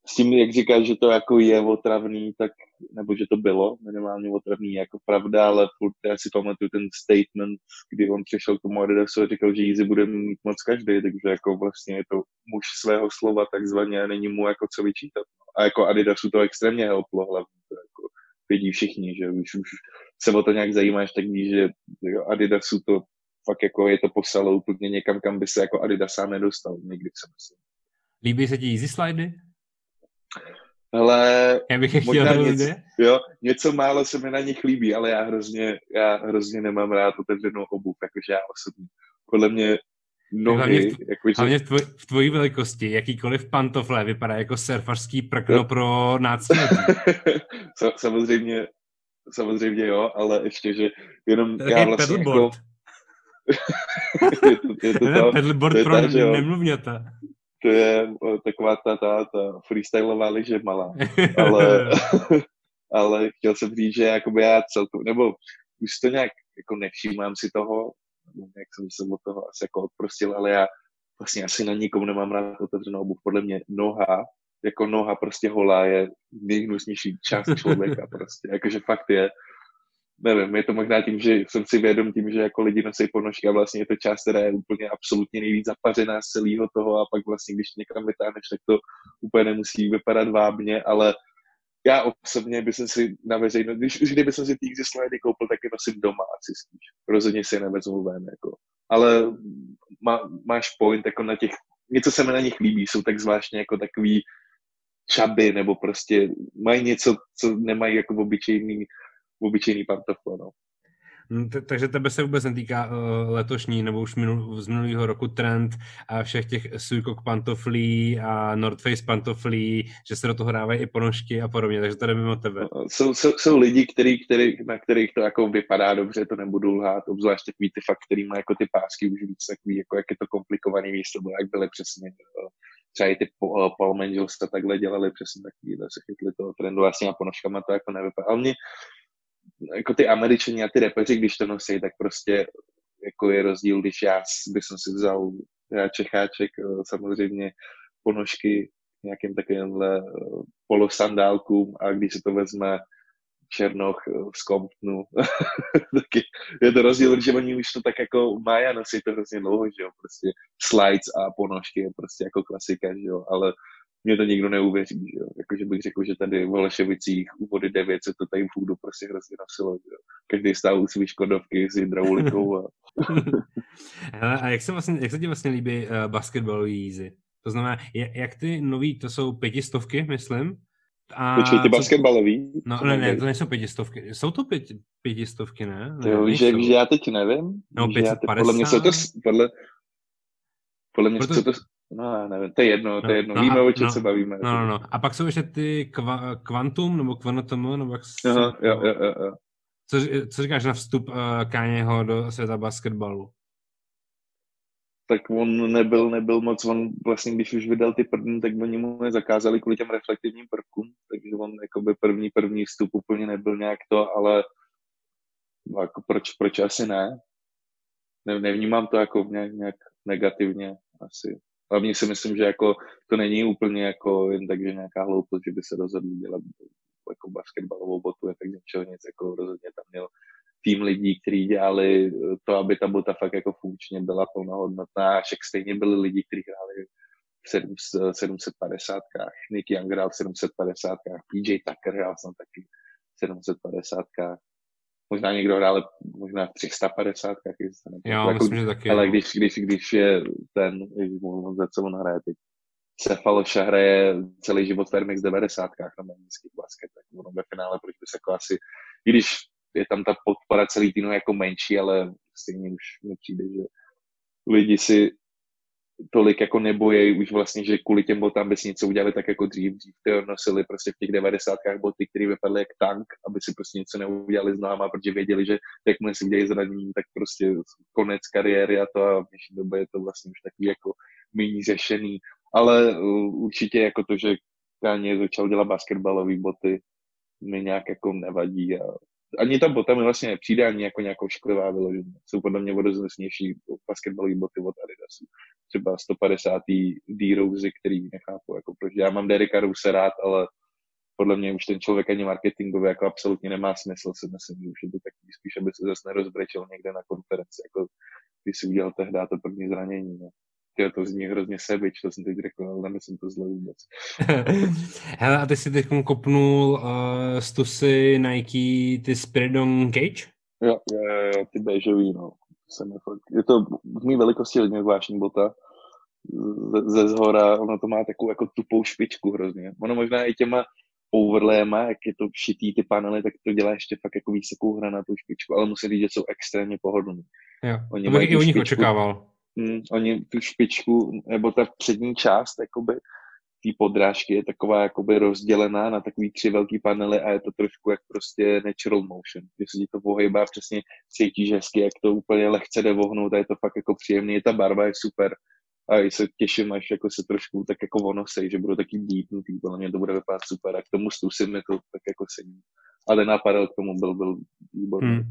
s tím, jak říkáš, že to jako je otravný, tak, nebo že to bylo minimálně otravný, jako pravda, ale furt já si pamatuju ten statement, kdy on přišel k tomu Adidasu a říkal, že Easy bude mít moc každý, takže jako vlastně je to muž svého slova takzvaně a není mu jako co vyčítat. A jako Adidasu to extrémně helplo hlavně, to jako vědí všichni, že když už se o to nějak zajímáš, tak víš, že Adidasu to fakt jako je to poslalo úplně někam, kam by se jako Adidas sám nedostal, někdy se myslím. Líbí se ti Easy slidy? Ale já bych je chtěl něco, jo, něco málo se mi na nich líbí, ale já hrozně, já hrozně nemám rád otevřenou obuv, jakože já osobně. Podle mě nohy... Hlavně v, jako, že... hlavně v, tvoj, v tvojí velikosti, jakýkoliv pantofle vypadá jako surfařský prkno no. pro nácnutí. <laughs> samozřejmě, samozřejmě jo, ale ještě, že jenom to já vlastně pedalboard. Jako... <laughs> je to, je to, to, pedalboard to je pro ta, nemluvňata to je taková ta, ta, ta freestyleová liže malá. <laughs> Ale, <laughs> ale chtěl jsem říct, že jakoby já celkově, nebo už to nějak jako nevšímám si toho, jak jsem se od toho asi jako odprostil, ale já vlastně asi na nikomu nemám rád otevřenou obuv. Podle mě noha, jako noha prostě holá je nejhnusnější část člověka prostě. Jakože fakt je nevím, je to možná tím, že jsem si vědom tím, že jako lidi nosí ponožky a vlastně je to část, která je úplně absolutně nejvíc zapařená z celého toho a pak vlastně, když někam vytáhneš, tak to úplně nemusí vypadat vábně, ale já osobně bych si na veřejnost, když, kdyby jsem si ty Slidy koupil, tak je nosím doma asi spíš. Rozhodně si je nevezmu ven, jako. Ale má, máš point, jako na těch, něco se mi na nich líbí, jsou tak zvláštně jako takový čaby, nebo prostě mají něco, co nemají jako obyčejný obyčejný pantofle, no. Hm, takže tebe se vůbec netýká uh, letošní nebo už minul, z minulého roku trend a všech těch Suikok pantoflí a North Face pantoflí, že se do toho dávají i ponožky a podobně, takže to jde mimo tebe. No, jsou, jsou, jsou lidi, který, který, na kterých to jako vypadá dobře, to nebudu lhát, obzvlášť takový ty fakt, který má jako ty pásky už víc takový, jako jak je to komplikovaný místo, jak byly přesně eh, třeba i ty eh, Paul Mangels takhle dělali přesně takový, se chytli toho trendu, vlastně a ponožkama to jako nevypadá. Ale mě, jako ty američani a ty repeři, když to nosí, tak prostě jako je rozdíl, když já bych si vzal já Čecháček eh, samozřejmě ponožky nějakým takovýmhle eh, polosandálkům a když se to vezme Černoch eh, z Comptonu, <laughs> taky je to rozdíl, že oni už to tak jako mají a nosí to hrozně dlouho, že jo, prostě slides a ponožky je prostě jako klasika, že jo, ale mě to nikdo neuvěří, že jo. Jakože bych řekl, že tady v Holešovicích u vody 9 se to tady v půdu prostě hrozně nosilo, že jo. Každý stál u svých škodovky s hydraulikou a... <laughs> a jak se, vlastně, jak se ti vlastně líbí uh, basketbalový jízy? To znamená, jak ty nový, to jsou pětistovky, myslím, a Počkej, ty basketbalový? No, ne, ne, to nejsou pětistovky. Jsou to pět, pětistovky, ne? ne jo, že, že já teď nevím. No, 550. Podle mě jsou to, podle, podle mě Proto... jsou to, No, nevím, to je jedno, to je no, jedno. No, Víme, o čem no, se bavíme. No, no, no. A pak jsou ještě ty kva, kvantum, nebo kvanotom, nebo jak se... Aha, jo, jo, jo, jo. Co, co říkáš na vstup uh, Káněho do světa basketbalu? tak on nebyl, nebyl moc, on vlastně, když už vydal ty první, tak oni mu je zakázali kvůli těm reflektivním prvkům, takže on jakoby první, první vstup úplně nebyl nějak to, ale jako proč, proč asi ne? ne nevnímám to jako nějak, nějak negativně asi. Hlavně si myslím, že jako to není úplně jako jen tak, že nějaká hloupost, že by se rozhodli dělat jako basketbalovou botu, je tak něčeho nic, jako rozhodně tam měl tým lidí, kteří dělali to, aby ta bota fakt jako funkčně byla plnohodnotná, a však stejně byli lidi, kteří hráli v 750 Nick Young hrál v 750 PJ Tucker hrál jsem taky v 750 možná někdo hrál možná v 350 Jo, jako, myslím, že taky. Ale když, když, když je ten, on za co on hraje teď, Cefaloša hraje celý život v RMX 90 na menínských basket, tak ono ve finále, proč by se jako asi, i když je tam ta podpora celý týmu jako menší, ale stejně už mi přijde, že lidi si tolik jako nebojí už vlastně, že kvůli těm botám bez něco udělali tak jako dřív. Dřív ty nosili prostě v těch devadesátkách boty, které vypadaly jak tank, aby si prostě něco neudělali s náma, protože věděli, že jakmile si udělají zranění, tak prostě konec kariéry a to a v dnešní době je to vlastně už takový jako méně řešený. Ale uh, určitě jako to, že Kanye začal dělat basketbalové boty, mi nějak jako nevadí a ani ta bota mi vlastně nepřijde ani jako nějakou šklivá vyloženě. Jsou podle mě vodoznesnější basketbalové boty od Adidasu. Třeba 150. D-Rose, který nechápu, jako proč. Já mám Dereka Rose rád, ale podle mě už ten člověk ani marketingově jako absolutně nemá smysl, si myslím, že už je to takový spíš, aby se zase nerozbrečel někde na konferenci, jako když si udělal tehdy to první zranění. No. Tyjo, to zní hrozně sebič, to jsem teď řekl, ale nemyslím to zle vůbec. <laughs> Hele, a ty si teď kopnul uh, stusy Nike, ty Spiridon Cage? Jo, jo, jo, ty bežový, no. Jsem je, fakt, je to v mý velikosti hodně zvláštní bota. Ze, ze zhora, ono to má takovou jako tupou špičku hrozně. Ono možná i těma overlayema, jak je to šitý ty panely, tak to dělá ještě fakt jako vysokou hranatou špičku, ale musím říct, že jsou extrémně pohodlný. Jo, Oni to bych i u nich očekával hm, oni tu špičku, nebo ta přední část, jakoby, té podrážky je taková jakoby rozdělená na takový tři velký panely a je to trošku jak prostě natural motion, že se ti to pohybá přesně cítíš hezky, jak to úplně lehce jde vohnout a je to fakt jako příjemný, ta barva je super a se těším, až jako se trošku tak jako vonosej, že budou taky dítnutý, podle mě to bude vypadat super a k tomu stusím mi to tak jako sedí. A ten aparel k tomu byl, byl výborný. Hmm.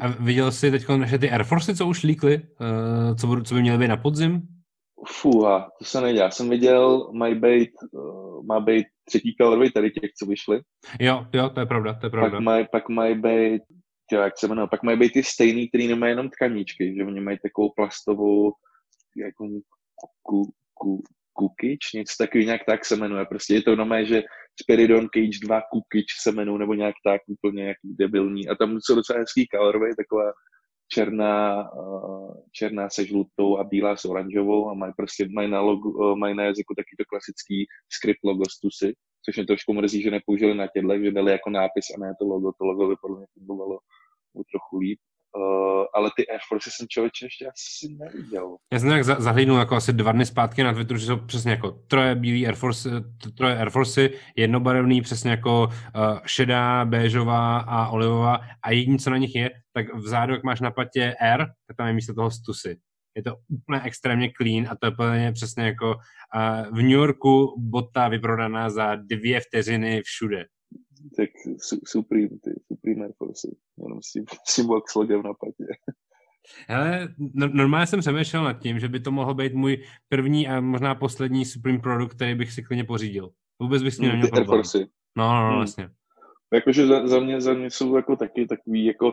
A viděl jsi teď že ty Air Force, co už líkly, uh, co, budou, co by měly být na podzim? Fuha, to se nejde. Já jsem viděl, mají být, uh, má být třetí colorway tady těch, co vyšly. Jo, jo, to je pravda, to je pravda. Pak mají, pak mají být, jo, jak se jmenuje, pak mají být ty stejný, který nemají jenom tkaníčky, že oni mají takovou plastovou, jako ku, ku, Kukič, něco takový, nějak tak se jmenuje. Prostě je to normálně, že Spiridon Cage 2 Kukič se jmenuje, nebo nějak tak úplně nějaký debilní. A tam jsou docela hezký colorway, taková černá, uh, černá se žlutou a bílá s oranžovou a mají prostě mají na, logo, uh, mají na jazyku taky to klasický script logo stusy, což mě trošku mrzí, že nepoužili na těchto, že dali jako nápis a ne to logo. To logo by podle mě fungovalo trochu líp. Uh, ale ty Air Force jsem člověče ještě asi neviděl. Já jsem tak zahlídnul jako asi dva dny zpátky na Twitteru, že jsou přesně jako troje bílý Air Force, troje Air Force, jednobarevný, přesně jako uh, šedá, béžová a olivová a jediné, co na nich je, tak vzadu, jak máš na patě Air, tak tam je místo toho stusy. Je to úplně extrémně clean a to je úplně přesně jako uh, v New Yorku bota vyprodaná za dvě vteřiny všude tak su, Supreme, ty Supreme Air Force, jenom <laughs> s tím, s tím logem na patě. Hele, normálně jsem přemýšlel nad tím, že by to mohl být můj první a možná poslední Supreme produkt, který bych si klidně pořídil. Vůbec bych s ním hmm, neměl problém. No, no, no, hmm. vlastně. Jakože za, za, mě, za mě jsou jako taky takový jako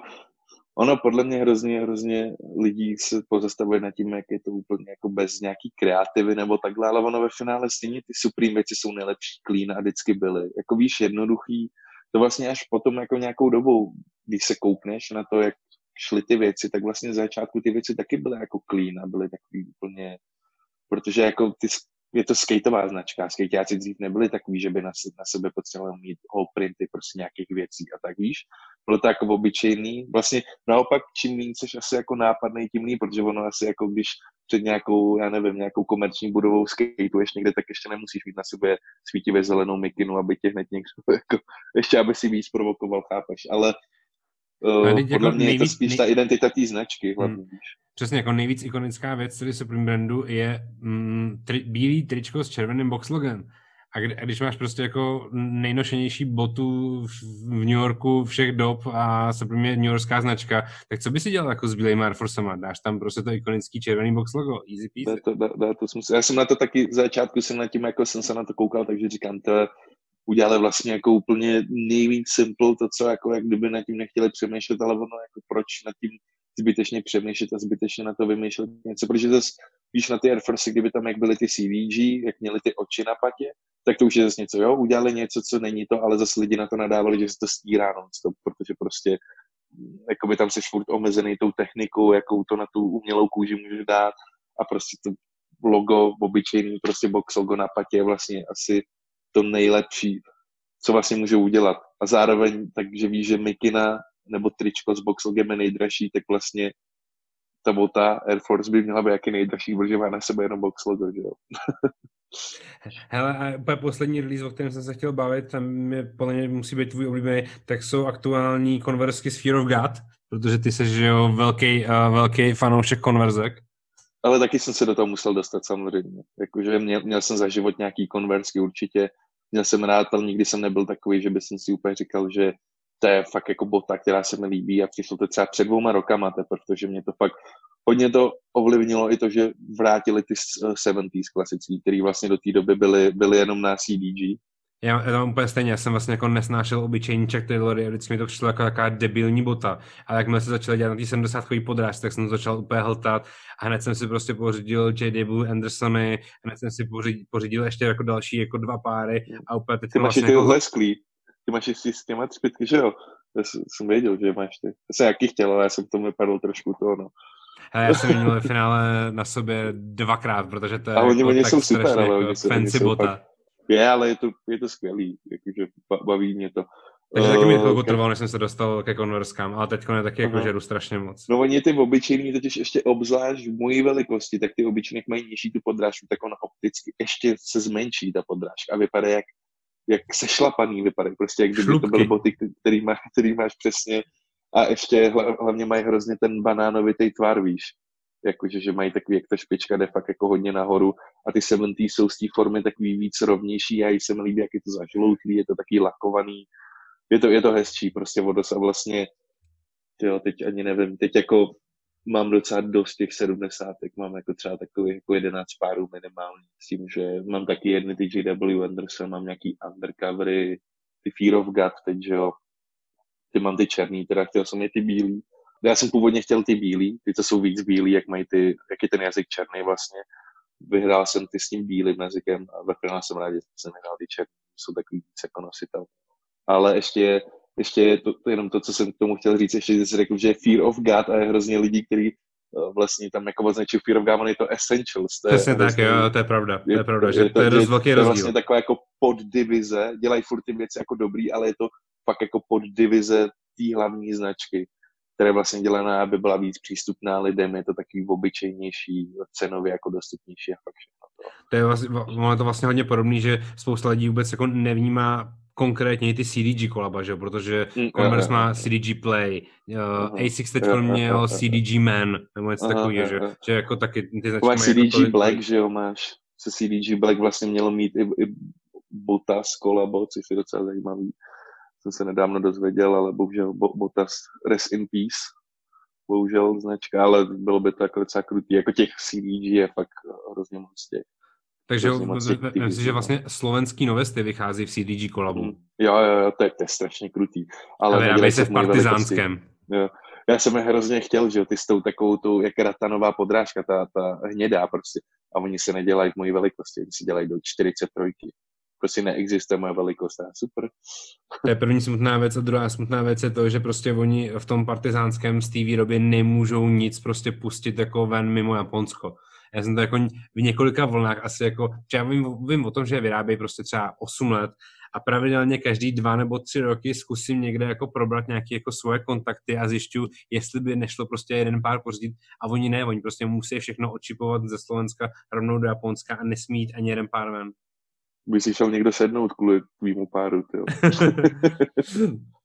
ono podle mě hrozně, hrozně lidí se pozastavuje nad tím, jak je to úplně jako bez nějaký kreativy nebo takhle, ale ono ve finále stejně ty Supreme věci jsou nejlepší clean a vždycky byly. Jako víš, jednoduchý, to vlastně až potom jako nějakou dobou, když se koukneš na to, jak šly ty věci, tak vlastně z začátku ty věci taky byly jako clean a byly takový úplně, protože jako ty je to skateová značka. Skateáci dřív nebyli takový, že by na, na sebe potřebovali mít all printy prostě nějakých věcí a tak víš. Bylo to jako obyčejný. Vlastně naopak, čím méně jsi asi jako nápadný, tím líp, protože ono asi jako když před nějakou, já nevím, nějakou komerční budovou skateuješ někde, tak ještě nemusíš mít na sebe svítivě zelenou mikinu, aby tě hned někdo <laughs> jako, ještě aby si víc provokoval, chápeš. Ale Uh, teď podle jako mě je to nejvíc- spíš nej- ta identita té značky hlavně. víš. Přesně, jako nejvíc ikonická věc tedy Supreme brandu je mm, tri, bílý tričko s červeným boxlogem. A, kdy, a když máš prostě jako nejnošenější botu v, v New Yorku všech dob a Supreme je New Yorkská značka, tak co by si dělal jako s bílejma Air Forcema? Dáš tam prostě to ikonický červený box logo, easy Dá peasy. to, dá, dá to smysl. Já jsem na to taky, z začátku jsem na tím, jako jsem se na to koukal, takže říkám, to udělali vlastně jako úplně nejvíc simple, to, co jako jak kdyby nad tím nechtěli přemýšlet, ale ono jako proč nad tím zbytečně přemýšlet a zbytečně na to vymýšlet něco, protože zase víš na ty Air Force, kdyby tam jak byly ty CVG, jak měly ty oči na patě, tak to už je zase něco, jo, udělali něco, co není to, ale zase lidi na to nadávali, že se to stírá non-stop, protože prostě mm, jakoby tam jsi furt omezený tou technikou, jakou to na tu umělou kůži můžeš dát a prostě to logo, obyčejný prostě box logo na patě je vlastně asi to nejlepší, co vlastně můžou udělat. A zároveň, takže víš, že mikina nebo tričko s box logem je nejdražší, tak vlastně ta bota Air Force by měla být jaký nejdražší, protože má na sebe jenom box logo, že jo. <laughs> Hele, a úplně poslední release, o kterém jsem se chtěl bavit, tam je, podle mě musí být tvůj oblíbený, tak jsou aktuální konverzky z Fear of God, protože ty jsi, že jo, velký, uh, velký fanoušek konverzek. Ale taky jsem se do toho musel dostat samozřejmě. Jakože měl, měl jsem za život nějaký konverzky určitě. Měl jsem rád, ale nikdy jsem nebyl takový, že bych si úplně říkal, že to je fakt jako bota, která se mi líbí a přišlo to třeba před dvouma rokama teprve, protože mě to fakt hodně to ovlivnilo i to, že vrátili ty s- 70s klasický, který vlastně do té doby byly, byly jenom na CDG. Já, já to mám úplně stejně, já jsem vlastně jako nesnášel obyčejní Chuck Taylory a vždycky mi to přišlo jako taková debilní bota. A jakmile se začali dělat na té 70 podráž, tak jsem to začal úplně hltat a hned jsem si prostě pořídil J.W. Andersony, hned jsem si pořídil, pořídil ještě jako další jako dva páry a úplně teď Ty máš vlastně ty jako, lesklý, ty máš i s těma třpitky, že jo? Já jsem, věděl, že máš ty. Já jsem jaký chtěl, ale já jsem k tomu vypadl trošku to, no. Hele, já jsem měl ve finále na sobě dvakrát, protože to je A oni- jako oni tak jsou super, strašně ale jako fancy bota. fakt- Je, ale je to, je to skvělý, jakože ba- baví mě to. Takže taky mi Eh, chvilku trvalo, než jsem se dostal ke konverskám, ale teď je taky jako Aha. žeru strašně moc. No oni ty obyčejný, totiž ještě obzvlášť v mojí velikosti, tak ty obyčejný, jak mají nižší tu podrážku, tak ona opticky ještě se zmenší ta podrážka a vypadá jak, jak sešlapaný, vypadá prostě jak kdyby to byly boty, který- má, který máš přesně a ještě hla- hlavně mají hrozně ten banánovitý tvar, víš. Jakože, že mají takový, jak ta špička jde fakt jako hodně nahoru a ty 70 jsou z té formy takový víc rovnější a i se mi líbí, jak je to zažloutlý, je to taky lakovaný. Je to, je to hezčí prostě vodos a vlastně jo, teď ani nevím, teď jako mám docela dost těch sedmdesátek, mám jako třeba takový jako 11 párů minimálně, s tím, že mám taky jedny ty JW Anderson, mám nějaký undercovery, ty Fear of God teď, že jo, ty mám ty černý, teda chtěl jsem je ty bílý. Já jsem původně chtěl ty bílý, ty to jsou víc bílý, jak mají ty, jak je ten jazyk černý vlastně. Vyhrál jsem ty s tím bílým jazykem a ve finále jsem rád, že jsem vyhrál ty černý, jsou takový víc jako nositel. Ale ještě, ještě je to, to, jenom to, co jsem k tomu chtěl říct, ještě jsi řekl, že je Fear of God a je hrozně lidí, kteří eh, vlastně tam jako označují Fear of God, on je to Essentials. To je Přesně tak, jo, to je pravda, to je pravda, že to je dost velký to je rozdíl. vlastně taková jako poddivize, dělají furt ty věci jako dobrý, ale je to fakt jako poddivize té hlavní značky, která je vlastně dělaná, aby byla víc přístupná lidem, je to takový obyčejnější, cenově jako dostupnější a fakt všechno. To. Je vlastně, ono to vlastně hodně podobný, že spousta lidí vůbec jako nevnímá konkrétně ty CDG kolaba, že? protože Mm, Converse jo, má. CDG Play, uh, Aha. Asics teď Jo, jo, jo, měl. CDG Man, nebo něco takového, že? že jako taky ty značky Máš mají jako CDG tolik- Black, že jo, máš se CDG Black vlastně mělo mít i, i Botas kolabo, což je docela zajímavý. Jsem se nedávno dozvěděl, ale bohužel Bo- Botas Rest in Peace, bohužel značka, ale bylo by to jako docela krutý. Jako těch CDG je fakt hrozně moc těch. Takže hrozně moc těch- těch myslím si, že věcí, vlastně slovenský novesty vychází v CDG kolabu. Mm. Jo, jo, jo, to je, to je strašně krutý. Ale A vyrábějí nedělej se v partizánském. Já jsem je hrozně chtěl, že jo, ty s tou takovou tu, jak ratanová podrážka, ta, ta hnědá prostě. A oni se nedělají v mojí velikosti, oni si dělají do 43. Prostě neexistuje moje velikost, a super. To je první smutná věc a druhá smutná věc je to, že prostě oni v tom partizánském z té výrobě nemůžou nic prostě pustit jako ven mimo Japonsko. Já jsem to jako v několika vlnách asi jako, já vím, vím o tom, že je vyrábějí prostě třeba 8 let a pravidelně každý dva nebo tři roky zkusím někde jako probrat nějaké jako svoje kontakty a zjišťuju, jestli by nešlo prostě jeden pár pořídit a oni ne, oni prostě musí všechno odčipovat ze Slovenska rovnou do Japonska a nesmí jít ani jeden pár ven. By si šel někdo sednout kvůli tvýmu páru, tyjo. <laughs>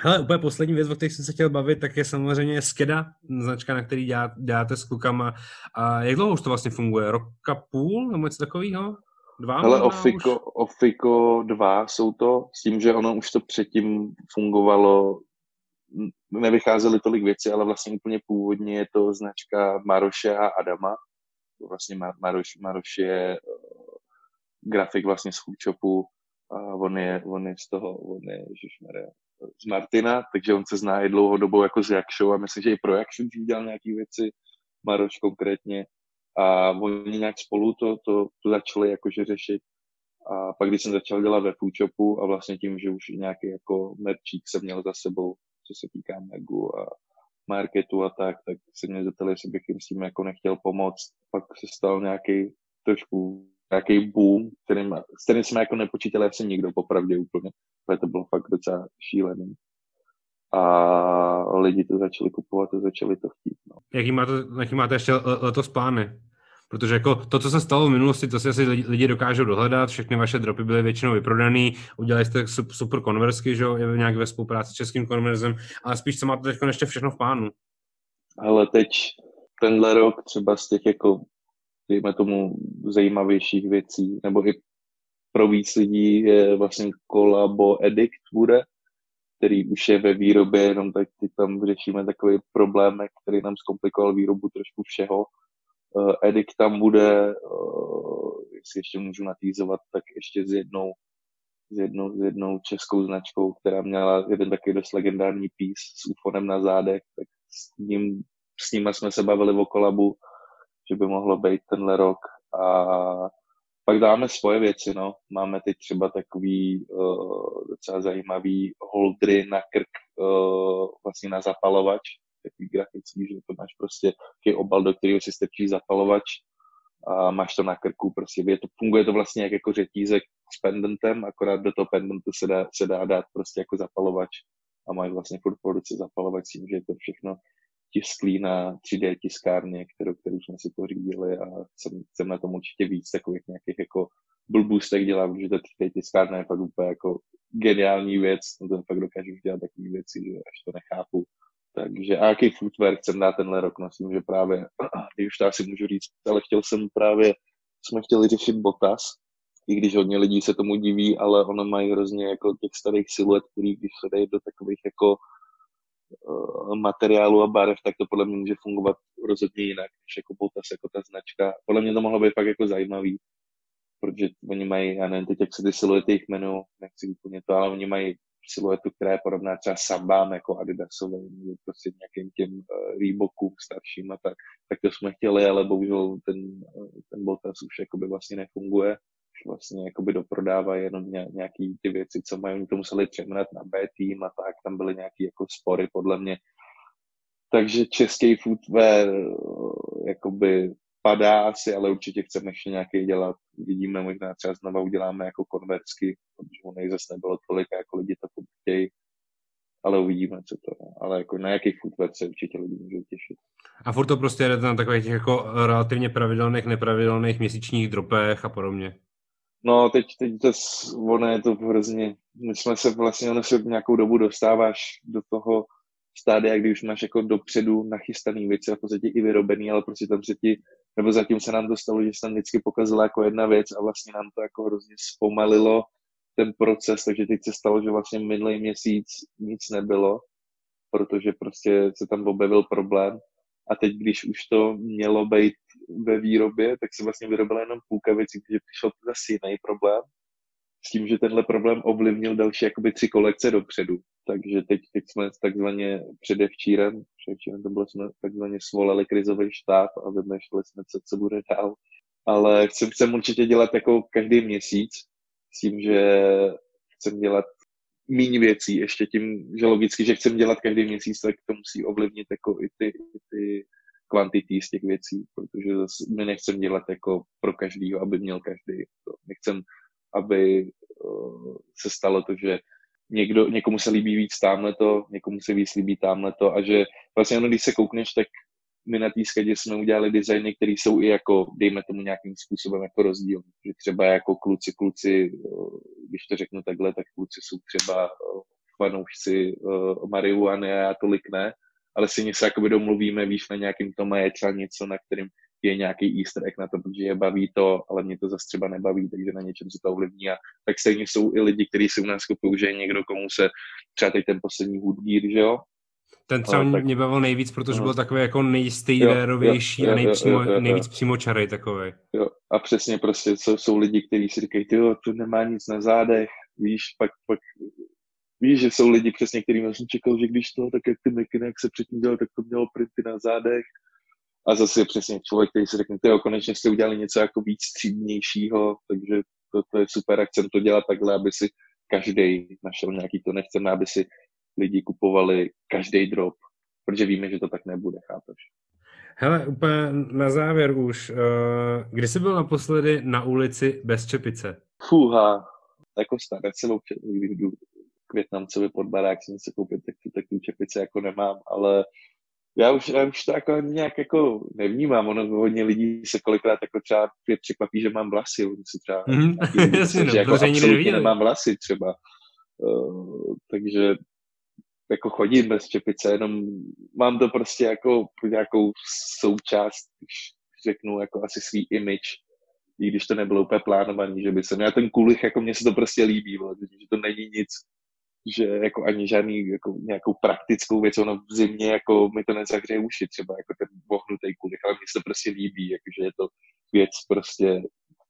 Hele, úplně poslední věc, o které jsem se chtěl bavit, tak je samozřejmě Skeda, značka, na který dělá, děláte s klukama. A jak dlouho už to vlastně funguje? Roka půl nebo něco takového? Dva? Ale Ofiko, Ofiko 2 jsou to, s tím, že ono už to předtím fungovalo, nevycházely tolik věcí, ale vlastně úplně původně je to značka Maroše a Adama. Vlastně Maroš, Maroš je grafik vlastně z Foodshopu a on je, on je z toho, on je, ježišmarja, z Martina, takže on se zná i dlouhodobou jako z Jakšou a myslím, že i pro Jakšu dělal nějaké věci, Maroš konkrétně. A oni nějak spolu to, to, to začali jakože řešit. A pak, když jsem začal dělat ve Foodshopu a vlastně tím, že už nějaký jako merčík jsem měl za sebou, co se týká Megu a marketu a tak, tak se mě zeptali, jestli bych jim s tím jako nechtěl pomoct. Pak se stal nějaký trošku nějaký boom, kterým, s kterým jsme jako nepočítali asi nikdo popravdě úplně, protože to bylo fakt docela šílený. A lidi to začali kupovat a začali to chtít. No. Jaký, máte, jaký máte ještě letos plány? Protože jako to, co se stalo v minulosti, to si asi lidi dokážou dohledat, všechny vaše dropy byly většinou vyprodané, udělali jste super konverzky, že jo, nějak ve spolupráci s českým konverzem, ale spíš co máte teď ještě všechno v plánu? Ale teď tenhle rok třeba z těch jako dejme tomu, zajímavějších věcí, nebo i pro víc lidí je vlastně kolabo Edict bude, který už je ve výrobě, jenom tak teď tam řešíme takový problém, který nám zkomplikoval výrobu trošku všeho. Uh, Edict tam bude, uh, jestli ještě můžu natýzovat, tak ještě s jednou, s jednou, s jednou českou značkou, která měla jeden takový dost legendární pís s ufonem na zádech, tak s ním, s nimi jsme se bavili o kolabu, že by mohlo být tenhle rok. A pak dáme svoje věci, no. Máme teď třeba takový uh, docela zajímavý holdry na krk, uh, vlastně na zapalovač, takový grafický, že to máš prostě takový obal, do kterého si strčí zapalovač a máš to na krku, prostě je to, funguje to vlastně jak jako řetízek s pendentem, akorát do toho pendentu se dá, se dá dát prostě jako zapalovač a máš vlastně furt po ruce zapalovač že je to všechno tisklý na 3D tiskárně, kterou, kterou jsme si pořídili a chcem, na tom určitě víc takových nějakých jako blbůstek dělat, protože ta 3D tiskárna je fakt úplně jako geniální věc, no ten fakt dokážu dělat takové věci, že až to nechápu. Takže a jaký footwear chcem dát tenhle rok, myslím, že právě, <clears throat> když už to asi můžu říct, ale chtěl jsem právě, jsme chtěli řešit botas, i když hodně lidí se tomu diví, ale ono mají hrozně jako těch starých siluet, který když se dají do takových jako materiálu a barev, tak to podle mě může fungovat rozhodně jinak, než jako Botas, jako ta značka. Podle mě to mohlo být fakt jako zajímavý, protože oni mají, já nevím teď, jak se ty siluety jich jmenují, nechci úplně to, ale oni mají siluetu, která je podobná třeba Sambám, jako Adidasové, nebo prostě nějakým těm uh, Reebokům starším a tak, tak to jsme chtěli, ale bohužel ten, uh, ten Botas už jakoby vlastně nefunguje vlastně jakoby doprodávají jenom nějaký ty věci, co mají, oni to museli přeměnat na B tým a tak, tam byly nějaký jako spory podle mě. Takže český footwear eh, jakoby padá asi, ale určitě chceme ještě nějaký dělat. Vidíme, možná třeba znova uděláme jako konversky, protože u zase nebylo tolik, jako lidi to chtějí. Ale uvidíme, co to je. Ale jako na jaký footwear se určitě lidi můžou těšit. A furt to prostě jde na takových těch jako relativně pravidelných, nepravidelných měsíčních dropech a podobně. No, teď, teď to, ono je to hrozně, my jsme se vlastně, ono se nějakou dobu dostáváš do toho stádia, kdy už máš jako dopředu nachystaný věci a v podstatě i vyrobený, ale prostě tam se ti, nebo zatím se nám to stalo, že se tam vždycky pokazila jako jedna věc a vlastně nám to jako hrozně zpomalilo ten proces, takže teď se stalo, že vlastně minulý měsíc nic nebylo, protože prostě se tam objevil problém a teď, když už to mělo být ve výrobě, tak se vlastně vyrobila jenom půlka věcí, protože přišel zase jiný problém, s tím, že tenhle problém ovlivnil další jakoby tři kolekce dopředu. Takže teď, teď jsme takzvaně předevčírem, předevčírem to bylo, jsme takzvaně svolali krizový štáb a vymýšleli jsme, co, co bude dál. Ale chcem, chcem určitě dělat jako každý měsíc, s tím, že chcem dělat méně věcí, ještě tím, že logicky, že chcem dělat každý měsíc, tak to musí ovlivnit jako i ty, i ty kvantity z těch věcí, protože zase my nechcem dělat jako pro každýho, aby měl každý. To nechcem, aby uh, se stalo to, že někdo, někomu se líbí víc tamhle to, někomu se víc líbí tamhle to a že vlastně ono, když se koukneš, tak my na té skedě jsme udělali designy, které jsou i jako, dejme tomu nějakým způsobem jako rozdíl. Že třeba jako kluci, kluci, když to řeknu takhle, tak kluci jsou třeba fanoušci marihuany a já tolik ne, ale si se jakoby domluvíme, víš, na nějakým tom je třeba něco, na kterým je nějaký easter egg na to, protože je baví to, ale mě to zase třeba nebaví, takže na něčem se to ovlivní. A tak stejně jsou i lidi, kteří si u nás kupují, že někdo, komu se třeba teď ten poslední Woodgear, že jo, ten třeba tak... mě bavil nejvíc, protože no. byl takový jako nejstejlerovější a nejpřímo, nejvíc přímočarej takový. Jo, a přesně prostě jsou, jsou lidi, kteří si říkají, ty to nemá nic na zádech, víš, pak, pak víš, že jsou lidi přesně, kterým jsem čekal, že když to, tak jak ty mikiny, jak se předtím dělal, tak to mělo printy na zádech. A zase přesně člověk, který si řekne, jo, konečně jste udělali něco jako víc střídnějšího, takže to, to je super a chcem to dělat takhle, aby si každý našel nějaký to, nechceme, aby si lidi kupovali každý drop, protože víme, že to tak nebude, chápeš? Hele, úplně na závěr už. Uh, kdy jsi byl naposledy na ulici bez čepice? Fuha, jako staré se občas, když jdu k Větnamcovi pod barák, jsem se koupit, tak tu, tak tu čepice jako nemám, ale já už, já už to jako nějak jako nevnímám, ono hodně lidí se kolikrát jako třeba překvapí, že mám vlasy, oni si třeba mm, <laughs> jasně, no, jako absolutně nemám vlasy třeba, uh, takže jako chodím bez čepice, jenom mám to prostě jako nějakou součást, když řeknu jako asi svý image, i když to nebylo úplně plánovaný, že by se, já ten kulich, jako mně se to prostě líbí, že to není nic, že jako ani žádný jako nějakou praktickou věc, ono v zimě jako mi to nezahřeje uši, třeba jako ten vohnutý kulich, ale mně se to prostě líbí, jakože je to věc prostě,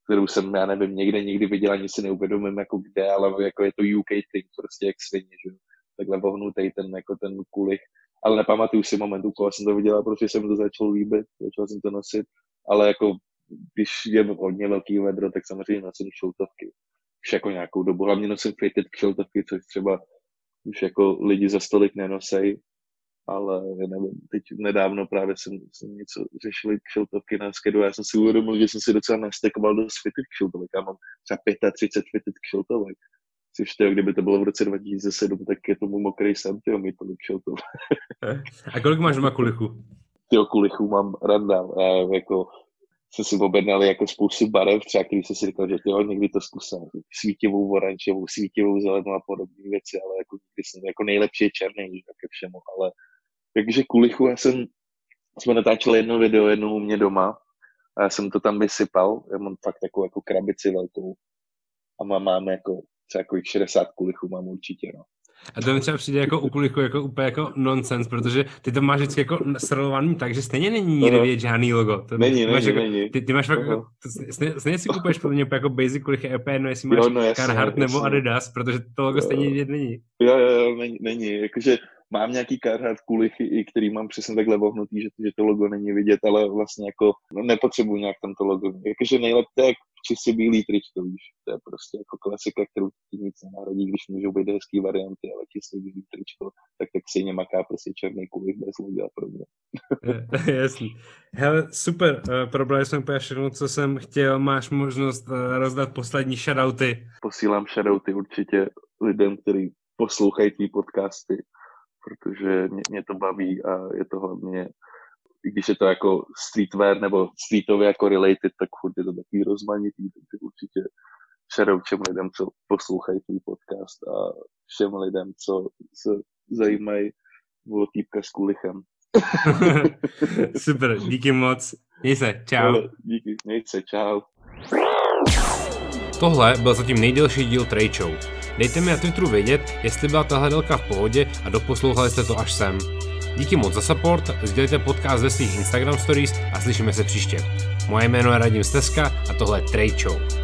kterou jsem, já nevím, někde nikdy viděl, ani si neuvědomím jako kde, ale jako je to UK thing, prostě jak svině, že takhle vohnutý ten, jako ten kulich, ale nepamatuju si moment, u koho jsem to viděla, protože jsem to začal líbit, začal jsem to nosit, ale jako když je hodně velký vedro, tak samozřejmě nosím šiltovky. Už jako nějakou dobu, hlavně nosím fitted šiltovky, což třeba už jako lidi za stolik nenosej, ale nevím, teď nedávno právě jsem, jsem něco řešil kšiltovky na skedu já jsem si uvědomil, že jsem si docela nastekoval do fitted kšiltovek. Já mám třeba 35 fitted kšiltovek. Což to, kdyby to bylo v roce 2007, tak je tomu mokrý sen, tyjo, mi to kšiltov. a kolik máš doma kulichu? Tyjo, kulichu mám randám. Já jako jsem si objednal jako spoustu barev, třeba když jsem si říkal, že tyjo, někdy to zkusím. Svítivou oranžovou, svítivou zelenou a podobné věci, ale jako jsem jako nejlepší je černý, ke všemu, ale takže kulichu já jsem, jsme natáčeli jedno video jednou u mě doma a já jsem to tam vysypal, já mám fakt takovou jako krabici velkou a mám, mám jako třeba jako 60 kulichů mám určitě, no. A to mi třeba přijde jako u kulichu jako úplně jako nonsense, protože ty to máš vždycky jako srolovaný tak, že stejně není nikde vidět žádný logo. To není, máš není, jako, není. Ty, ty máš fakt, jako, stejně si kupuješ podle mě jako basic kulichy, je úplně jestli máš jo, no, jasně, Carhartt jasně. nebo Adidas, protože to logo stejně vidět není. Jo, jo, jo, není, není. Jakože mám nějaký Carhartt kulichy, i který mám přesně takhle vohnutý, že, že to logo není vidět, ale vlastně jako no, nepotřebuji nějak tam to logo. Jakože nejlepší je čistě bílý tričko, víš. To je prostě jako klasika, kterou ti nic nenárodí, když můžou být hezký varianty, ale čistě bílý tričko, tak tak stejně maká prostě černý kulich bez loga pro mě. <laughs> Jasný. Hele, super, uh, probrali jsme úplně všechno, co jsem chtěl. Máš možnost uh, rozdat poslední shoutouty. Posílám shoutouty určitě lidem, kteří poslouchají ty podcasty protože mě, mě to baví a je to hlavně, i když je to jako streetwear nebo streetově jako related, tak furt je to takový rozmanitý, takže určitě shoutout všem lidem, co poslouchají tvůj podcast a všem lidem, co se zajímají o týpka s kulichem. <laughs> Super, díky moc. Měj se, čau. Díky, měj se, čau. Tohle byl zatím nejdelší díl Trade Show. Dejte mi na Twitteru vědět, jestli byla tahle délka v pohodě a doposlouchali jste to až sem. Díky moc za support, sdělte podcast ve svých Instagram stories a slyšíme se příště. Moje jméno je Radim Steska a tohle je Trade Show.